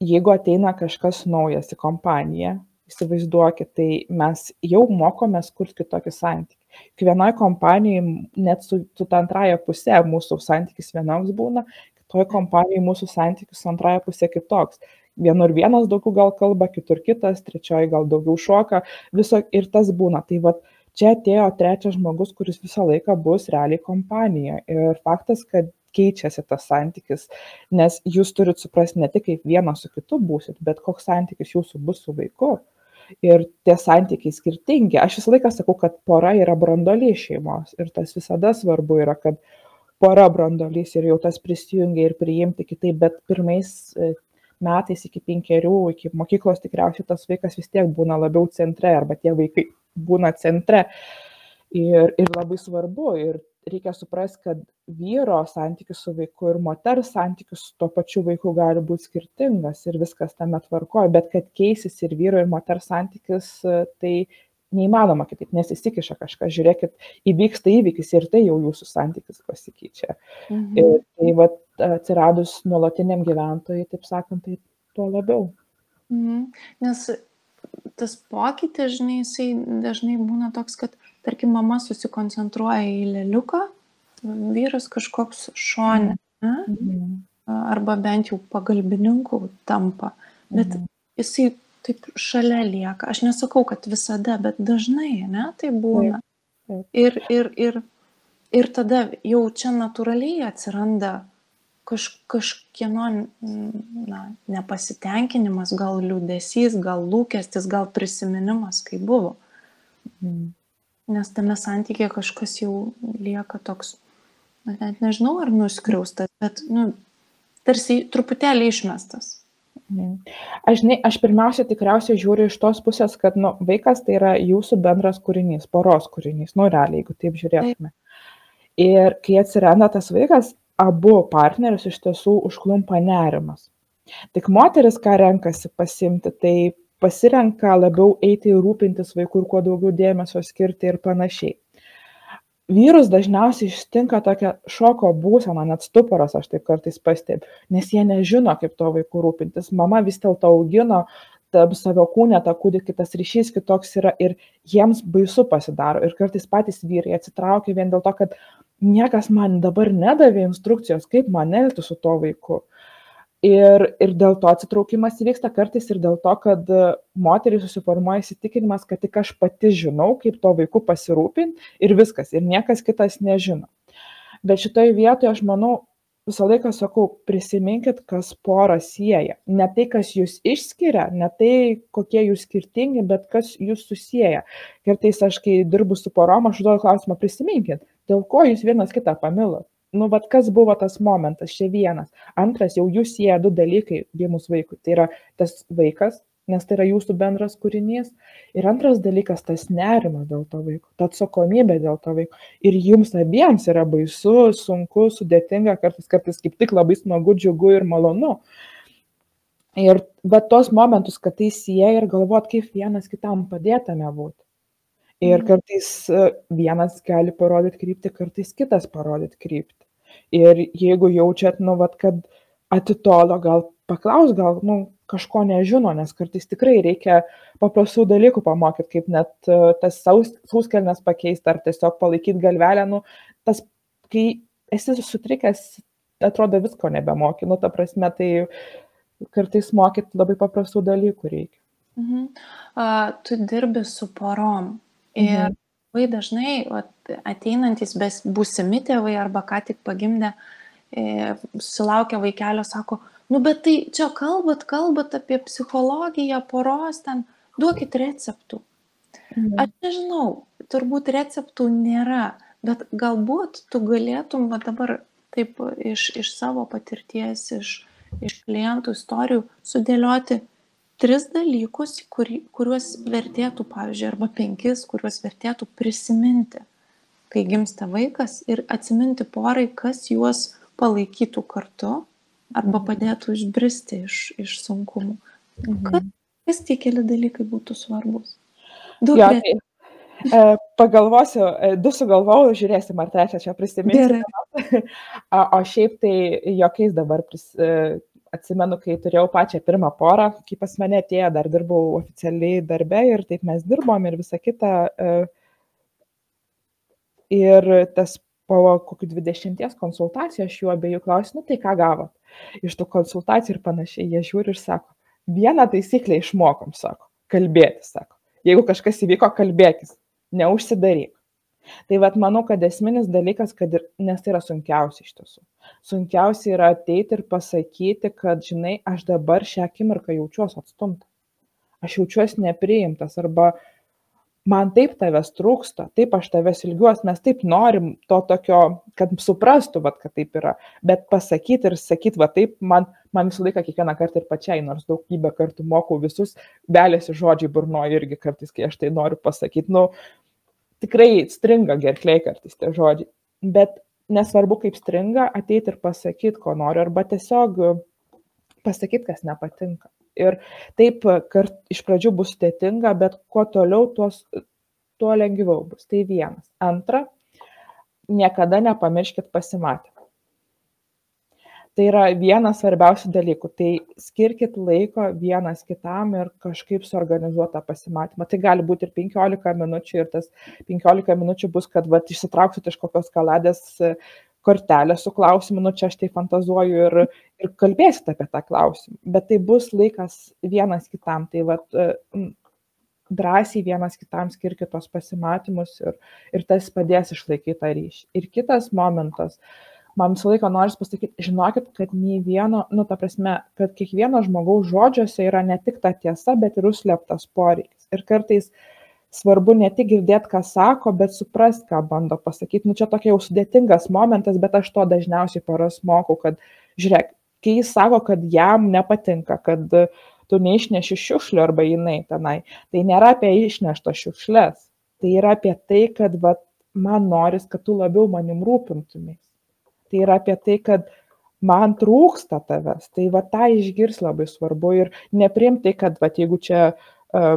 jeigu ateina kažkas naujas į kompaniją, įsivaizduokit tai mes jau mokomės kurt kitokį santykį. Juk vienoj kompanijoj net su su ta antrąja puse mūsų santykis vienoks būna kitoj kompanijoj mūsų santykis su antrąja puse kitoks. Vienur vienas daugiau gal kalba kitur kitas trečioj gal daugiau šoka viso ir tas būna. Tai vat čia atėjo trečias žmogus kuris visą laiką bus realiai kompanijoj ir faktas kad keičiasi tas santykis nes jūs turit suprast ne tik kaip vienas su kitu būsit bet koks santykis jūsų bus su vaiku ir tie santykiai skirtingi. Aš visą laiką sakau, kad pora yra brandolys šeimos ir tas visada svarbu yra, kad pora brandolys ir jau tas prisijungia ir priimti kitaip, bet pirmais e, metais iki penkerių, iki mokyklos tikriausiai tas vaikas vis tiek būna labiau centre arba tie vaikai būna centre. Ir, ir labai svarbu, ir reikia suprast kad vyro santykis su vaiku ir moters santykis su tuo pačiu vaiku gali būt skirtingas ir viskas tame tvarkoj bet kad keisis ir vyro ir moters santykis tai neįmanoma kitaip, nes įsikiša kažkas, žiūrėkit, įvyksta įvykis ir tai jau jūsų santykis pasikeičia. Mhm. Ir tai va, atsiradus nuolatiniam gyventojui, taip sakant, tai tuo labiau. Mhm. Nes tas pokytis, žinai, jisai dažnai būna toks, kad, tarkim, mama susikoncentruoja į leliuką, vyras kažkoks šonė, mhm. arba bent jau pagalbininkų tampa, bet mhm. jisai taip šalia lieka. Aš nesakau, kad visada, bet dažnai, ne, tai būna. Taip, taip. Ir, ir, ir, ir tada jau čia natūraliai atsiranda kaž, kažkieno na, nepasitenkinimas, gal liūdėsys, gal lūkestis, gal prisiminimas, kai buvo. Mhm. Nes tame santykėje kažkas jau lieka toks, na, net nežinau, ar nuskriaustas, bet, nu, tarsi truputėlį išmestas. Mhm. Aš, žinai, aš pirmiausia tikriausiai žiūriu iš tos pusės, kad nu, vaikas tai yra jūsų bendras kūrinys, poros kūrinys, nu realiai, jeigu taip žiūrėtume. Ir kai atsiranda tas vaikas, abu partnerius iš tiesų užklumpa nerimas. Tik moteris, ką renkasi pasimti, tai pasirenka labiau eiti ir rūpintis vaikų ir kuo daugiau dėmesio skirti ir panašiai. Vyrus dažniausiai ištinka tokia šoko būsena, net stuporas, aš taip kartais pastebiu, nes jie nežino, kaip to vaikų rūpintis. Mama vis dėlto augino tam savo kūnę tą kūdikį, tas ryšys kitoks yra ir jiems baisu pasidaro. Ir kartais patys vyrai atsitraukia vien dėl to, kad niekas man dabar nedavė instrukcijos, kaip man elgtis su tuo vaiku. Ir, ir dėl to atsitraukimas įvyksta kartais ir dėl to, kad moteriai susiformuoja įsitikinimas, kad tik aš pati žinau, kaip to vaiku pasirūpinti ir viskas, ir niekas kitas nežino. Bet šitoje vietoje aš manau, visą laiką sakau, prisiminkit, kas porą sieja. Ne tai, kas jūs išskiria, ne tai, kokie jūs skirtingi, bet kas jūs susiję. Kartais aš, kai dirbu su porom, aš užduodu klausimą, prisiminkit, dėl ko jūs vienas kitą pamilot nu vat kas buvo tas momentas čia vienas. Antras jau jus sieja du dalykai gimus vaikui. Tai yra tas vaikas nes tai yra jūsų bendras kūrinys. Ir antras dalykas tas nerimas dėl to vaiko ta atsakomybė dėl to vaiko. Ir jums abiems yra baisu sunku sudėtinga kartais kartais kaip tik labai smagu džiugu ir malonu. Ir va tos momentus kad tai sieja ir galvot kaip vienas kitam padėt tame būt Ir mhm. kartais e, vienas gali parodyti kryptį, kartais kitas parodyti kryptį. Ir jeigu jaučiat, nu, vat, kad atitolo, gal paklaus, gal, nu, kažko nežino, nes kartais tikrai reikia paprastų dalykų pamokyti, kaip net uh, tas sauskelnes pakeisti ar tiesiog palaikyti galvelę, nu, tas, kai esi sutrikęs, atrodo visko nebemoki, nu, ta prasme, tai kartais mokyti labai paprastų dalykų reikia. Mhm. Uh, tu dirbi su porom, Ir mhm. labai dažnai vat, ateinantis būsimi tėvai arba ką tik pagimdė, e, sulaukia vaikelio, sako, nu bet tai čia kalbat, kalbat apie psichologiją, poros, ten duokit receptų. Mhm. Aš nežinau, turbūt receptų nėra, bet galbūt tu galėtum va, dabar taip iš, iš savo patirties, iš, iš klientų istorijų sudėlioti tris dalykus, kurį, kuriuos vertėtų, pavyzdžiui, arba penkis, kuriuos vertėtų prisiminti, kai gimsta vaikas ir atsiminti porai, kas juos palaikytų kartu arba padėtų išbristi iš, iš sunkumų. Mhm. Kas, tie keli dalykai būtų svarbus? Du ja, tai, e, pagalvosiu, e, du sugalvojau, žiūrėsim, ar trečią čia prisiminsiu. o šiaip tai jokiais dabar pris, e, atsimenu, kai turėjau pačią pirmą porą, kai pas mane atėjo, dar dirbau oficialiai darbe ir taip mes dirbom ir visa kita. E, ir tas po kokių 20 konsultacijų aš jų abiejų klausiu, nu tai ką gavot iš tų konsultacijų ir panašiai. Jie žiūri ir sako, vieną taisyklę išmokom, sako, kalbėti, sako. Jeigu kažkas įvyko, kalbėkis, neužsidaryk. Tai vad manau, kad esminis dalykas, kad ir, nes tai yra sunkiausia iš tiesų. Sunkiausia yra ateiti ir pasakyti, kad, žinai, aš dabar šią akimirką jaučiuosi atstumta. Aš jaučiuosi nepriimtas arba man taip tavęs trūksta, taip aš tavęs ilgiuosi, mes taip norim to tokio, kad suprastų, vat, kad taip yra, bet pasakyti ir sakyti, va taip, man, man visą laiką kiekvieną kartą ir pačiai, nors daugybę kartų mokau visus, belėsi žodžiai burnoju irgi kartais, kai aš tai noriu pasakyti, nu, tikrai stringa gerklėje kartais tie žodžiai. Bet nesvarbu, kaip stringa, ateiti ir pasakyti, ko noriu, arba tiesiog pasakyti, kas nepatinka. Ir taip, kart iš pradžių bus sudėtinga, bet kuo toliau, tuos, tuo lengviau bus. Tai vienas. Antra, niekada nepamirškit pasimatymą. Tai yra vienas svarbiausių dalykų. Tai skirkit laiko vienas kitam ir kažkaip suorganizuotą pasimatymą. Tai gali būti ir 15 minučių ir tas 15 minučių bus, kad vat, išsitrauksit iš kokios kaladės kortelę su klausimu, nu čia aš tai fantazuoju ir, ir kalbėsit apie tą klausimą. Bet tai bus laikas vienas kitam. Tai vat, drąsiai vienas kitam skirkit tos pasimatymus ir, ir tas padės išlaikyti tą ryšį. Ir kitas momentas, man visą laiką noris pasakyti, žinokit, kad nei vieno, nu, ta prasme, kad kiekvieno žmogaus žodžiuose yra ne tik ta tiesa, bet ir užsleptas poreikis. Ir kartais svarbu ne tik girdėti, ką sako, bet suprast, ką bando pasakyti. Nu, čia tokia jau sudėtingas momentas, bet aš to dažniausiai paras mokau, kad, žiūrėk, kai jis sako, kad jam nepatinka, kad tu neišneši šiukšlių arba jinai tenai. Tai nėra apie išneštas šiukšlės. Tai yra apie tai, kad va, man noris, kad tu labiau manim rūpintumės. Tai yra apie tai, kad man trūksta tavęs. Tai va tą išgirs labai svarbu ir neprimti, kad va jeigu čia, uh,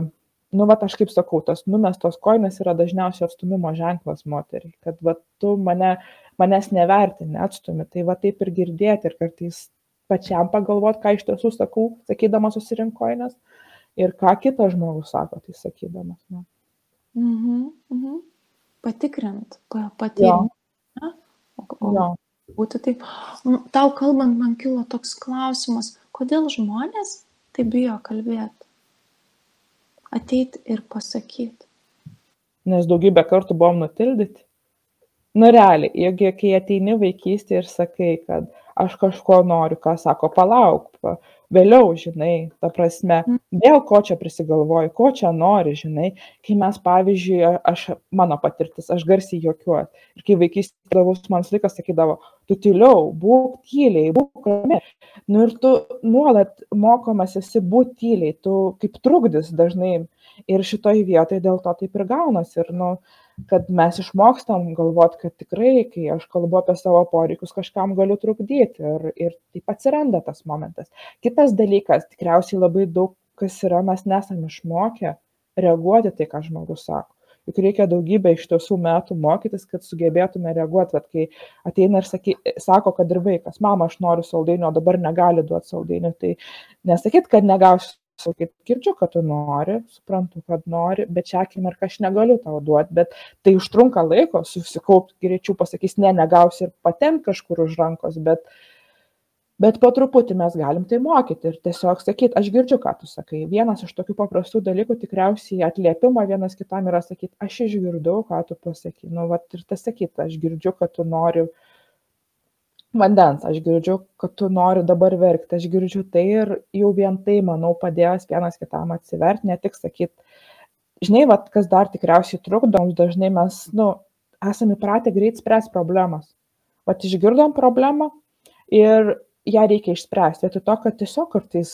nu va aš kaip sakau, tas numestos koinės yra dažniausiai atstumimo ženklas moteriai, kad va tu mane, manęs nevertini, atstumi. Tai va taip ir girdėti ir kartais pačiam pagalvot, ką iš tiesų sakau, sakydamas susirinkoinės ir ką kitas žmogus sako, tai sakydamas. Na. Mhm, mhm. Patikrint, patirti. O, o jo. Būti taip. Tau kalbant, man kilo toks klausimas, kodėl žmonės tai bijo kalbėti? Ateit ir pasakyti. Nes daugybę kartų buvom nutildyti. Nu realiai, jeigu kai ateini vaikystė ir sakai, kad aš kažko noriu, ką sako, palauk, vėliau, žinai, ta prasme, dėl mm. ko čia prisigalvoju, ko čia nori, žinai, kai mes, pavyzdžiui, aš, mano patirtis, aš garsiai juokiuoju. Ir kai vaikystėje davus man laikas sakydavo, tu tyliau, būk tyliai, būk rami. Nu ir tu nuolat mokomas esi būti tyliai, tu kaip trukdis dažnai. Ir šitoj vietoje dėl to taip ir gaunas. Ir, nu, kad mes išmokstam galvot, kad tikrai, kai aš kalbu apie savo poreikius, kažkam galiu trukdyti ir, ir taip atsiranda tas momentas. Kitas dalykas, tikriausiai labai daug kas yra, mes nesame išmokę reaguoti tai, ką žmogus sako. Juk reikia daugybę iš tiesų metų mokytis, kad sugebėtume reaguoti, bet kai ateina ir saky, sako, kad ir vaikas, mama, aš noriu saldainio, dabar negali duoti saldainio, tai nesakyt, kad negausiu sakyt girdžiu kad tu nori suprantu kad nori bet šią akimirką aš negaliu tau duot bet tai užtrunka laiko susikaupt greičiau pasakys ne negausi ir patempt kažkur už rankos bet bet po truputį mes galim tai mokyti ir tiesiog sakyt aš girdžiu ką tu sakai. Vienas iš tokių paprastų dalykų tikriausiai atliepimo vienas kitam yra sakyt aš išgirdau ką tu pasakei. Nu vat ir tas sakyt aš girdžiu kad tu nori vandens. Aš girdžiu kad tu nori dabar verkti. Aš girdžiu tai ir jau vien tai manau padės vienas kitam atsivert ne tik sakyt žinai vat kas dar tikriausiai trukdo mums dažnai mes nu esam įpratę greit spręst problemas. Vat išgirdom problemą ir ją reikia išspręst vietoj to kad tiesiog kartais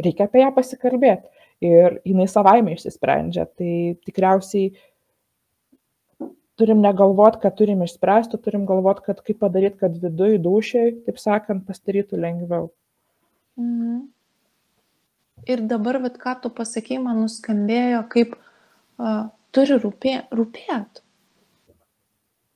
reikia apie ją pasikalbėt ir jinai savaime išsisprendžia. Tai tikriausiai turim negalvot kad turim išspręst o turim galvot kad kaip padaryt kad viduj dūšioj taip sakant pasidarytų lengviau mhm. ir dabar vat ką tu pasakei man nuskambėjo kaip uh, turi rūpė, rūpėt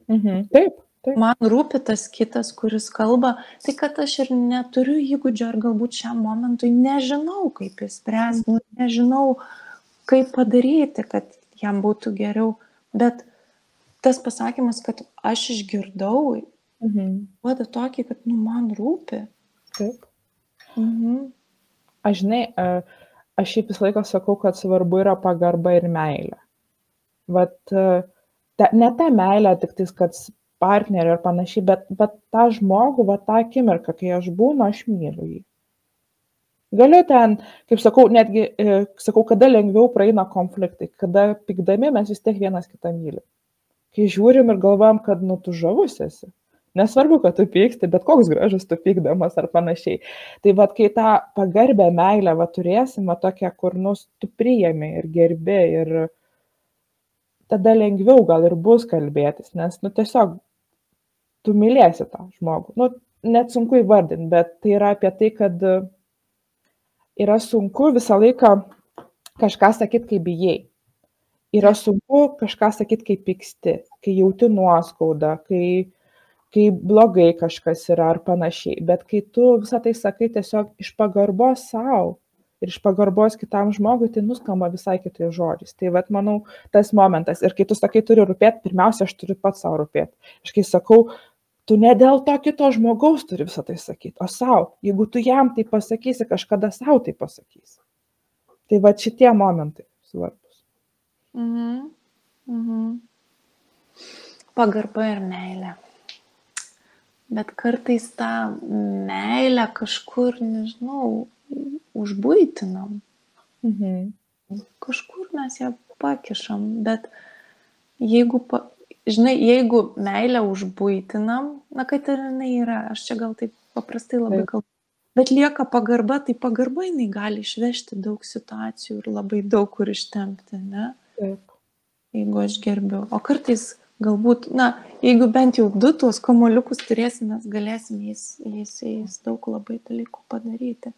mhm. taip Taip. Man rūpi tas kitas, kuris kalba, tai kad aš ir neturiu įgūdžio, ar galbūt šiam momentui nežinau, kaip įspręsti, nežinau, kaip padaryti, kad jam būtų geriau. Bet tas pasakymas, kad aš išgirdau, mhm. duoda tokį, kad nu, man rūpi. Taip. Mhm. Aš žinai, aš šiaip visą laiką sakau, kad svarbu yra pagarba ir meilė. Vat, ta, ne ta meilė, tik tais, kad partnerį ir panašiai, bet, bet tą žmogų, va tą akimirką, kai aš būnu, aš myliu jį. Galiu ten, kaip sakau, netgi, e, sakau, kada lengviau praeina konfliktai, kada pikdami mes vis tiek vienas kitą mylim kai žiūrim ir galvojam, kad nu tu žavus esi. Nesvarbu, kad tu pyksti, bet koks gražus tu pykdamas ar panašiai. Tai vad, kai tą pagarbę meilę va, turėsim, va, tokią, kur nu, tu priėmė ir gerbė ir tada lengviau gal ir bus kalbėtis, nes nu, tiesiog tu mylėsi tą žmogų. Nu, net sunku įvardinti, bet tai yra apie tai, kad yra sunku visą laiką kažką sakyti, kai bijai Yra sunku kažką sakyti, kai pyksti, kai jauti nuoskaudą, kai, kai blogai kažkas yra ar panašiai. Bet kai tu visą tai sakai tiesiog iš pagarbos savo ir iš pagarbos kitam žmogui, tai nuskamba visai kitais žodžiais. Tai vad, manau, tas momentas. Ir kai tu sakai, turi rūpėti, pirmiausia, aš turiu pats savo rūpėti. Aš kai sakau, tu ne dėl to kito žmogaus turi visą tai sakyti, o savo. Jeigu tu jam tai pasakysi, kažkada savo tai pasakysi. Tai va šitie momentai svarbus. Mhm. Mhm. Pagarba ir meilė. Bet kartais tą meilę kažkur, nežinau, užbūtinam. Mhm. Kažkur mes ją pakišam, bet jeigu, pa, žinai, jeigu meilę užbūtinam, na, kad ir jinai yra, aš čia gal taip paprastai labai Taip. kalbu, bet lieka pagarba, tai pagarba jinai gali išvežti daug situacijų ir labai daug kur ištempti, ne? Taip. Jeigu aš gerbiu. O kartais galbūt, na, jeigu bent jau du tuos komoliukus turėsim, mes galėsim jais, jais, jais daug labai dalykų padaryti.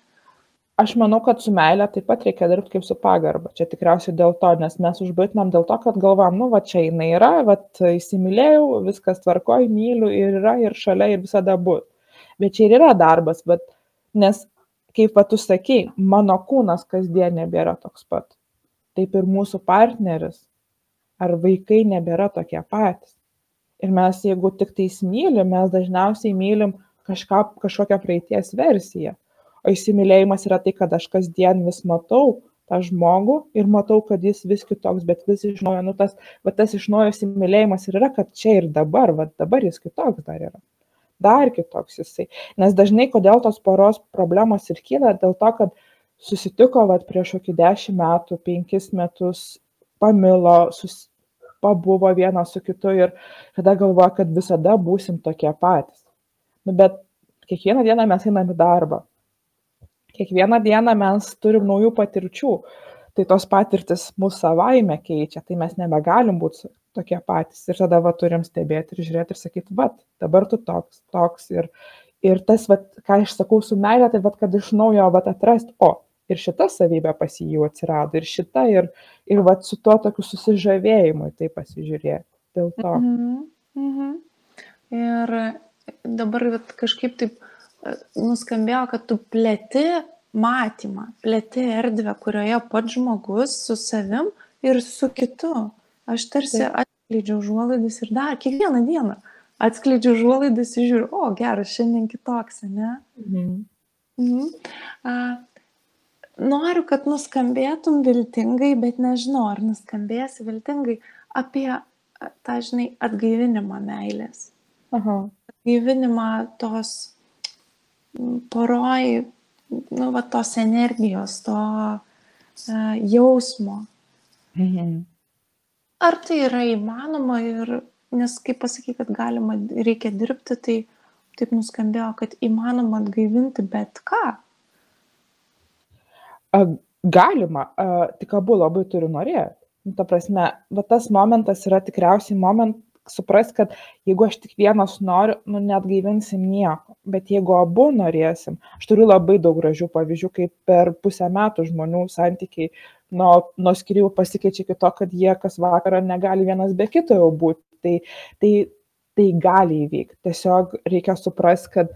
Aš manau, kad su meilė taip pat reikia dirbti kaip su pagarba. Čia tikriausiai dėl to, nes mes užbaitinam dėl to, kad galvam, nu, va čia jinai yra, va įsimylėjau, viskas tvarkoj, myliu ir yra, ir šalia, ir visada bus. Bet čia ir yra darbas, bet nes, kaip va tu sakei, mano kūnas kasdien nebėra toks pat. Taip ir mūsų partneris ar vaikai nebėra tokie patys. Ir mes, jeigu tik tais mylim, mes dažniausiai mylim kažką, kažkokią praeities versiją. O įsimylėjimas yra tai, kad aš kasdien vis matau tą žmogų ir matau, kad jis vis kitoks, bet vis iš naujo, nu tas, va tas iš naujo įsimylėjimas ir yra, kad čia ir dabar, va dabar jis kitoks dar yra. Dar kitoks jisai. Nes dažnai, kodėl tos poros problemos ir kyla, dėl to, kad susitiko va prieš kokį dešimt metų, penkis metus, pamilo, sus, pabuvo vienas su kitu ir tada galvoja, kad visada būsim tokie patys. Nu, bet kiekvieną dieną mes einam į darbą. Kiekvieną dieną mes turim naujų patirčių. Tai tos patirtis mūsų savaime keičia, tai mes nebegalim būti tokie patys. Ir tada va turim stebėti ir žiūrėti ir sakyti, va, dabar tu toks, toks. Ir, ir tas, va, ką aš sakau su meilė, tai va, kad iš naujo va atrasti, o, ir šita savybė pas jį jau atsirado, ir šita, ir, ir va, su tuo tokiu susižavėjimu tai pasižiūrėti. Dėl to. Mhm. Mhm. Ir dabar vat, kažkaip taip e, nuskambėjo, kad tu plėti matymą, plėti erdvę, kurioje pats žmogus su savim ir su kitu. Aš tarsi Taip. atskleidžiu užuolaidas ir dar kiekvieną dieną atskleidžiu užuolaidas ir žiūriu, o geras, šiandien kitoks, ne? Mhm. Mhm. A, noriu, kad nuskambėtum viltingai, bet nežinau, ar nuskambėsi viltingai apie tą, žinai, atgaivinimą meilės. Aha. Atgaivinimą tos poroj, nu, va, tos energijos, to a, jausmo. Mhm. Ar tai yra įmanoma ir, nes kaip pasakai, kad galima, reikia dirbti, tai taip nuskambėjo, kad įmanoma atgaivinti bet ką. A, Galima, a, tik abu labai turi norėti. Nu, ta prasme, va tas momentas yra tikriausiai moment suprast, kad jeigu aš tik vienas noriu, nu net gaivinsim nieko. Bet jeigu abu norėsim, aš turiu labai daug gražių pavyzdžių, kaip per pusę metų žmonių santykiai nuo, nuo skirybų pasikeičia iki to, kad jie kas vakarą negali vienas be kito jau būti. Tai, tai, tai gali įvykti. Tiesiog reikia suprasti, kad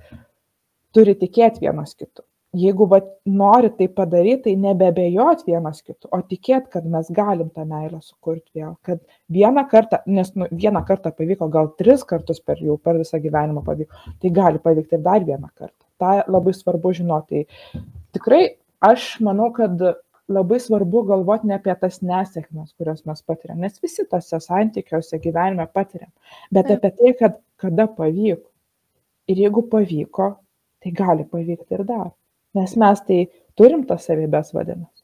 turi tikėti vienas kitu. Jeigu va, nori tai padaryti, tai nebebejot vienas kitu, o tikėt, kad mes galim tą meilę sukurti vėl. Kad vieną kartą, nes nu, vieną kartą pavyko, gal tris kartus per jau per visą gyvenimą pavyko, tai gali pavykti ir dar vieną kartą. Ta labai svarbu žinoti. Tikrai aš manau, kad labai svarbu galvoti ne apie tas nesėkmes, kurias mes patiriam, nes visi tose santykiuose gyvenime patiriam, bet Taip. apie tai, kad kada pavyko. Ir jeigu pavyko, tai gali pavykti ir dar. Nes mes tai turim tas savybės vadinasi.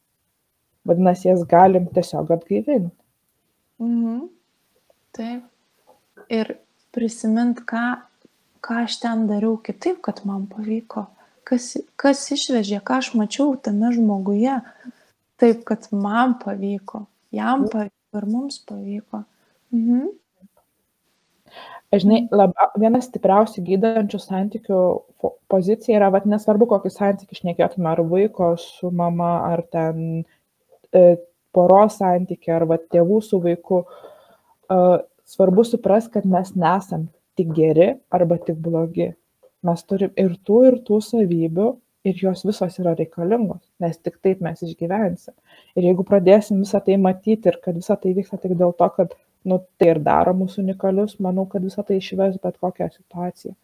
Vadinasi, jas galim tiesiog atgaivinti. Mhm. Taip. Ir prisimint, ką, ką aš ten dariau kitaip, kad man pavyko. Kas, kas išvežė, ką aš mačiau tame žmoguje. Taip, kad man pavyko. Jam pavyko ir mums pavyko. Mhm. Žinai, laba, viena stipriausių gydančių santykių pozicija yra, vad nesvarbu, kokį santykį išnekėtume, ar vaiko su mama, ar ten e, poros santykiai ar va, tėvų su vaiku, uh, svarbu suprasti, kad mes nesam tik geri arba tik blogi. Mes turim ir tų, ir tų savybių, ir jos visos yra reikalingos, nes tik taip mes išgyvensim. Ir jeigu pradėsim visą tai matyti ir kad visą tai vyksta tik dėl to, kad nu, tai ir daro mūsų unikalius, manau, kad visą tai išves bet kokią situaciją.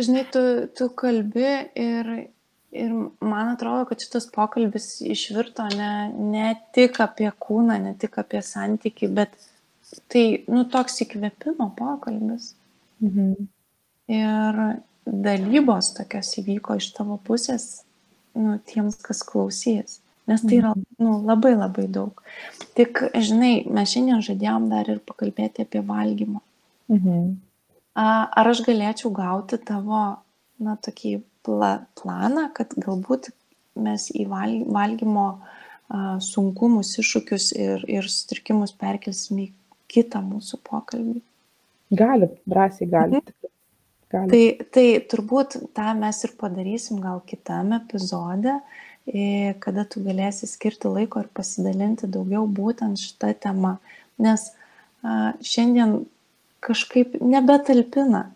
Žinai, tu, tu kalbi ir, ir man atrodo, kad šitas pokalbis išvirto ne, ne tik apie kūną, ne tik apie santyki, bet tai, nu, toks įkvėpimo pokalbis. Mhm. Ir dalybos tokios įvyko iš tavo pusės, nu, tiems, kas klausys. Nes tai yra mhm. nu, labai labai daug. Tik, žinai, mes šiandien žadėjom dar ir pakalbėti apie valgymą. Mhm. Ar aš galėčiau gauti tavo, na, tokį pla, planą, kad galbūt mes į valgymo sunkumus, iššūkius ir, ir sutrikimus perkelsim į kitą mūsų pokalbį? Gali, drąsiai gali. Mhm. gali. Tai, tai turbūt tą mes ir padarysim gal kitame epizode, kada tu galėsi skirti laiko ir pasidalinti daugiau būtent šitą temą. Nes šiandien kažkaip nebetalpina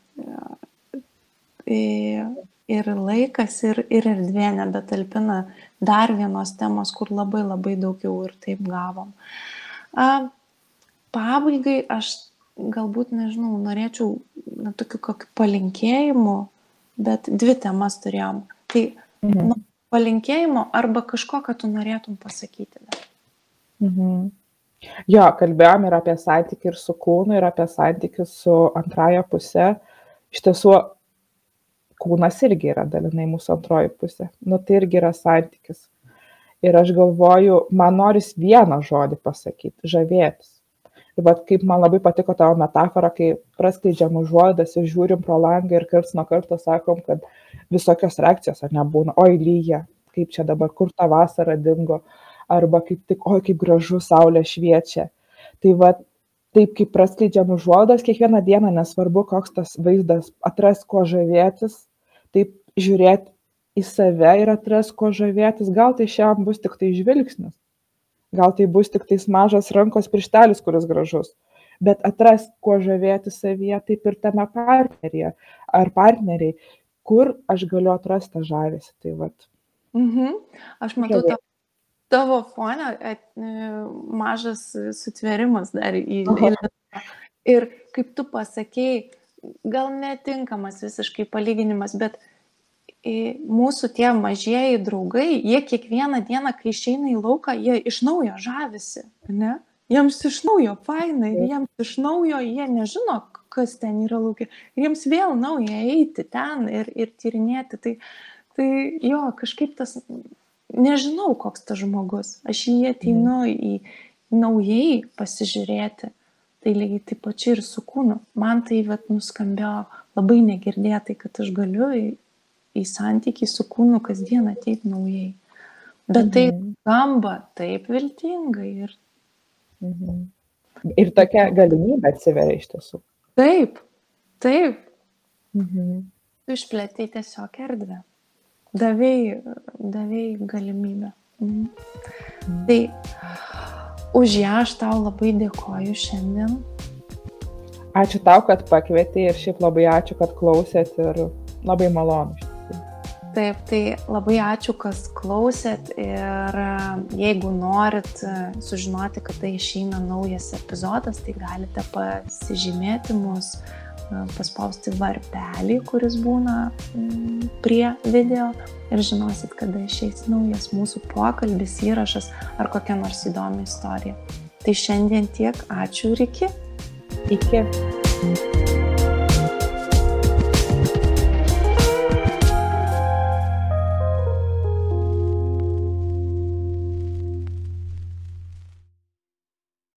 ir laikas, ir, ir erdvė nebetalpina dar vienos temos, kur labai labai daug jau ir taip gavom. A, pabaigai aš galbūt, nežinau, norėčiau na, tokių kokių palinkėjimų, bet dvi temas turėjom. Tai mhm. nu, palinkėjimo arba kažko, ką tu norėtum pasakyti dar. Mhm. Jo, kalbėjom ir apie santykių ir su kūnu, ir apie santykių su antraja pusė. Iš tiesų, kūnas irgi yra dalinai mūsų antroji pusė. Nu, tai irgi yra santykis. Ir aš galvoju, man noris vieną žodį pasakyti - žavėtis. Ir bet kaip man labai patiko tavo metafora, kai praskleidžiam užuodas ir žiūrim pro langą ir karts nuo karto sakom, kad visokios reakcijos ar nebūna, oi lyja, kaip čia dabar, kur ta vasara dingo. Arba kaip tik, oi, kaip gražu saulė šviečia. Tai va, taip kaip praskleidžiam užuodas kiekvieną dieną, nesvarbu, koks tas vaizdas, atras, ko žavėtis, taip žiūrėti į save ir atras, ko žavėtis, gal tai šiam bus tik tai žvilgsnis, gal tai bus tik tais mažas rankos pirštelis, kuris gražus, bet atras, kuo žavėti savyje, taip ir tame partneryje ar partneriai, kur aš galiu atrasti tą žavesį. Tai vat. Mhm. Aš matau tą tavo fone at, e, mažas sutverimas dar į lėlę. Ir kaip tu pasakėjai, gal netinkamas visiškai palyginimas, bet e, mūsų tie mažieji draugai, jie kiekvieną dieną, kai išeina į lauką, jie iš naujo žavisi, ne? Jiems iš naujo fainai, jiems iš naujo, jie nežino, kas ten yra laukia. Ir jiems vėl nauja eiti ten ir, ir tyrinėti. Tai, tai jo, kažkaip tas nežinau, koks tas žmogus. Aš jį ateinu mhm. į naujai pasižiūrėti. Tai lygiai taip pačiai ir su kūnu. Man tai vat, nuskambėjo labai negirdėtai, kad aš galiu į, santykį su kūnu kasdien ateiti naujai. Bet tai mhm. skamba taip viltingai. Ir... Mhm. ir tokia galimybė atsiveria iš tiesų. Taip, taip. Mhm. Tu išplėtai tiesiog erdvę davėjai, davėjai galimybę. Mhm. Tai už ją aš tau labai dėkoju šiandien. Ačiū tau, kad pakvietei ir šiaip labai ačiū, kad klausėt ir labai malonu. Taip, tai labai ačiū, kas klausėt ir jeigu norit sužinoti, kad tai išeina naujas epizodas, tai galite pasižymėti mus paspausti varpelį, kuris būna prie video ir žinosit, kada išeis naujas mūsų pokalbis, įrašas ar kokia nors įdomi istorija. Tai šiandien tiek, ačiū ir iki. Iki.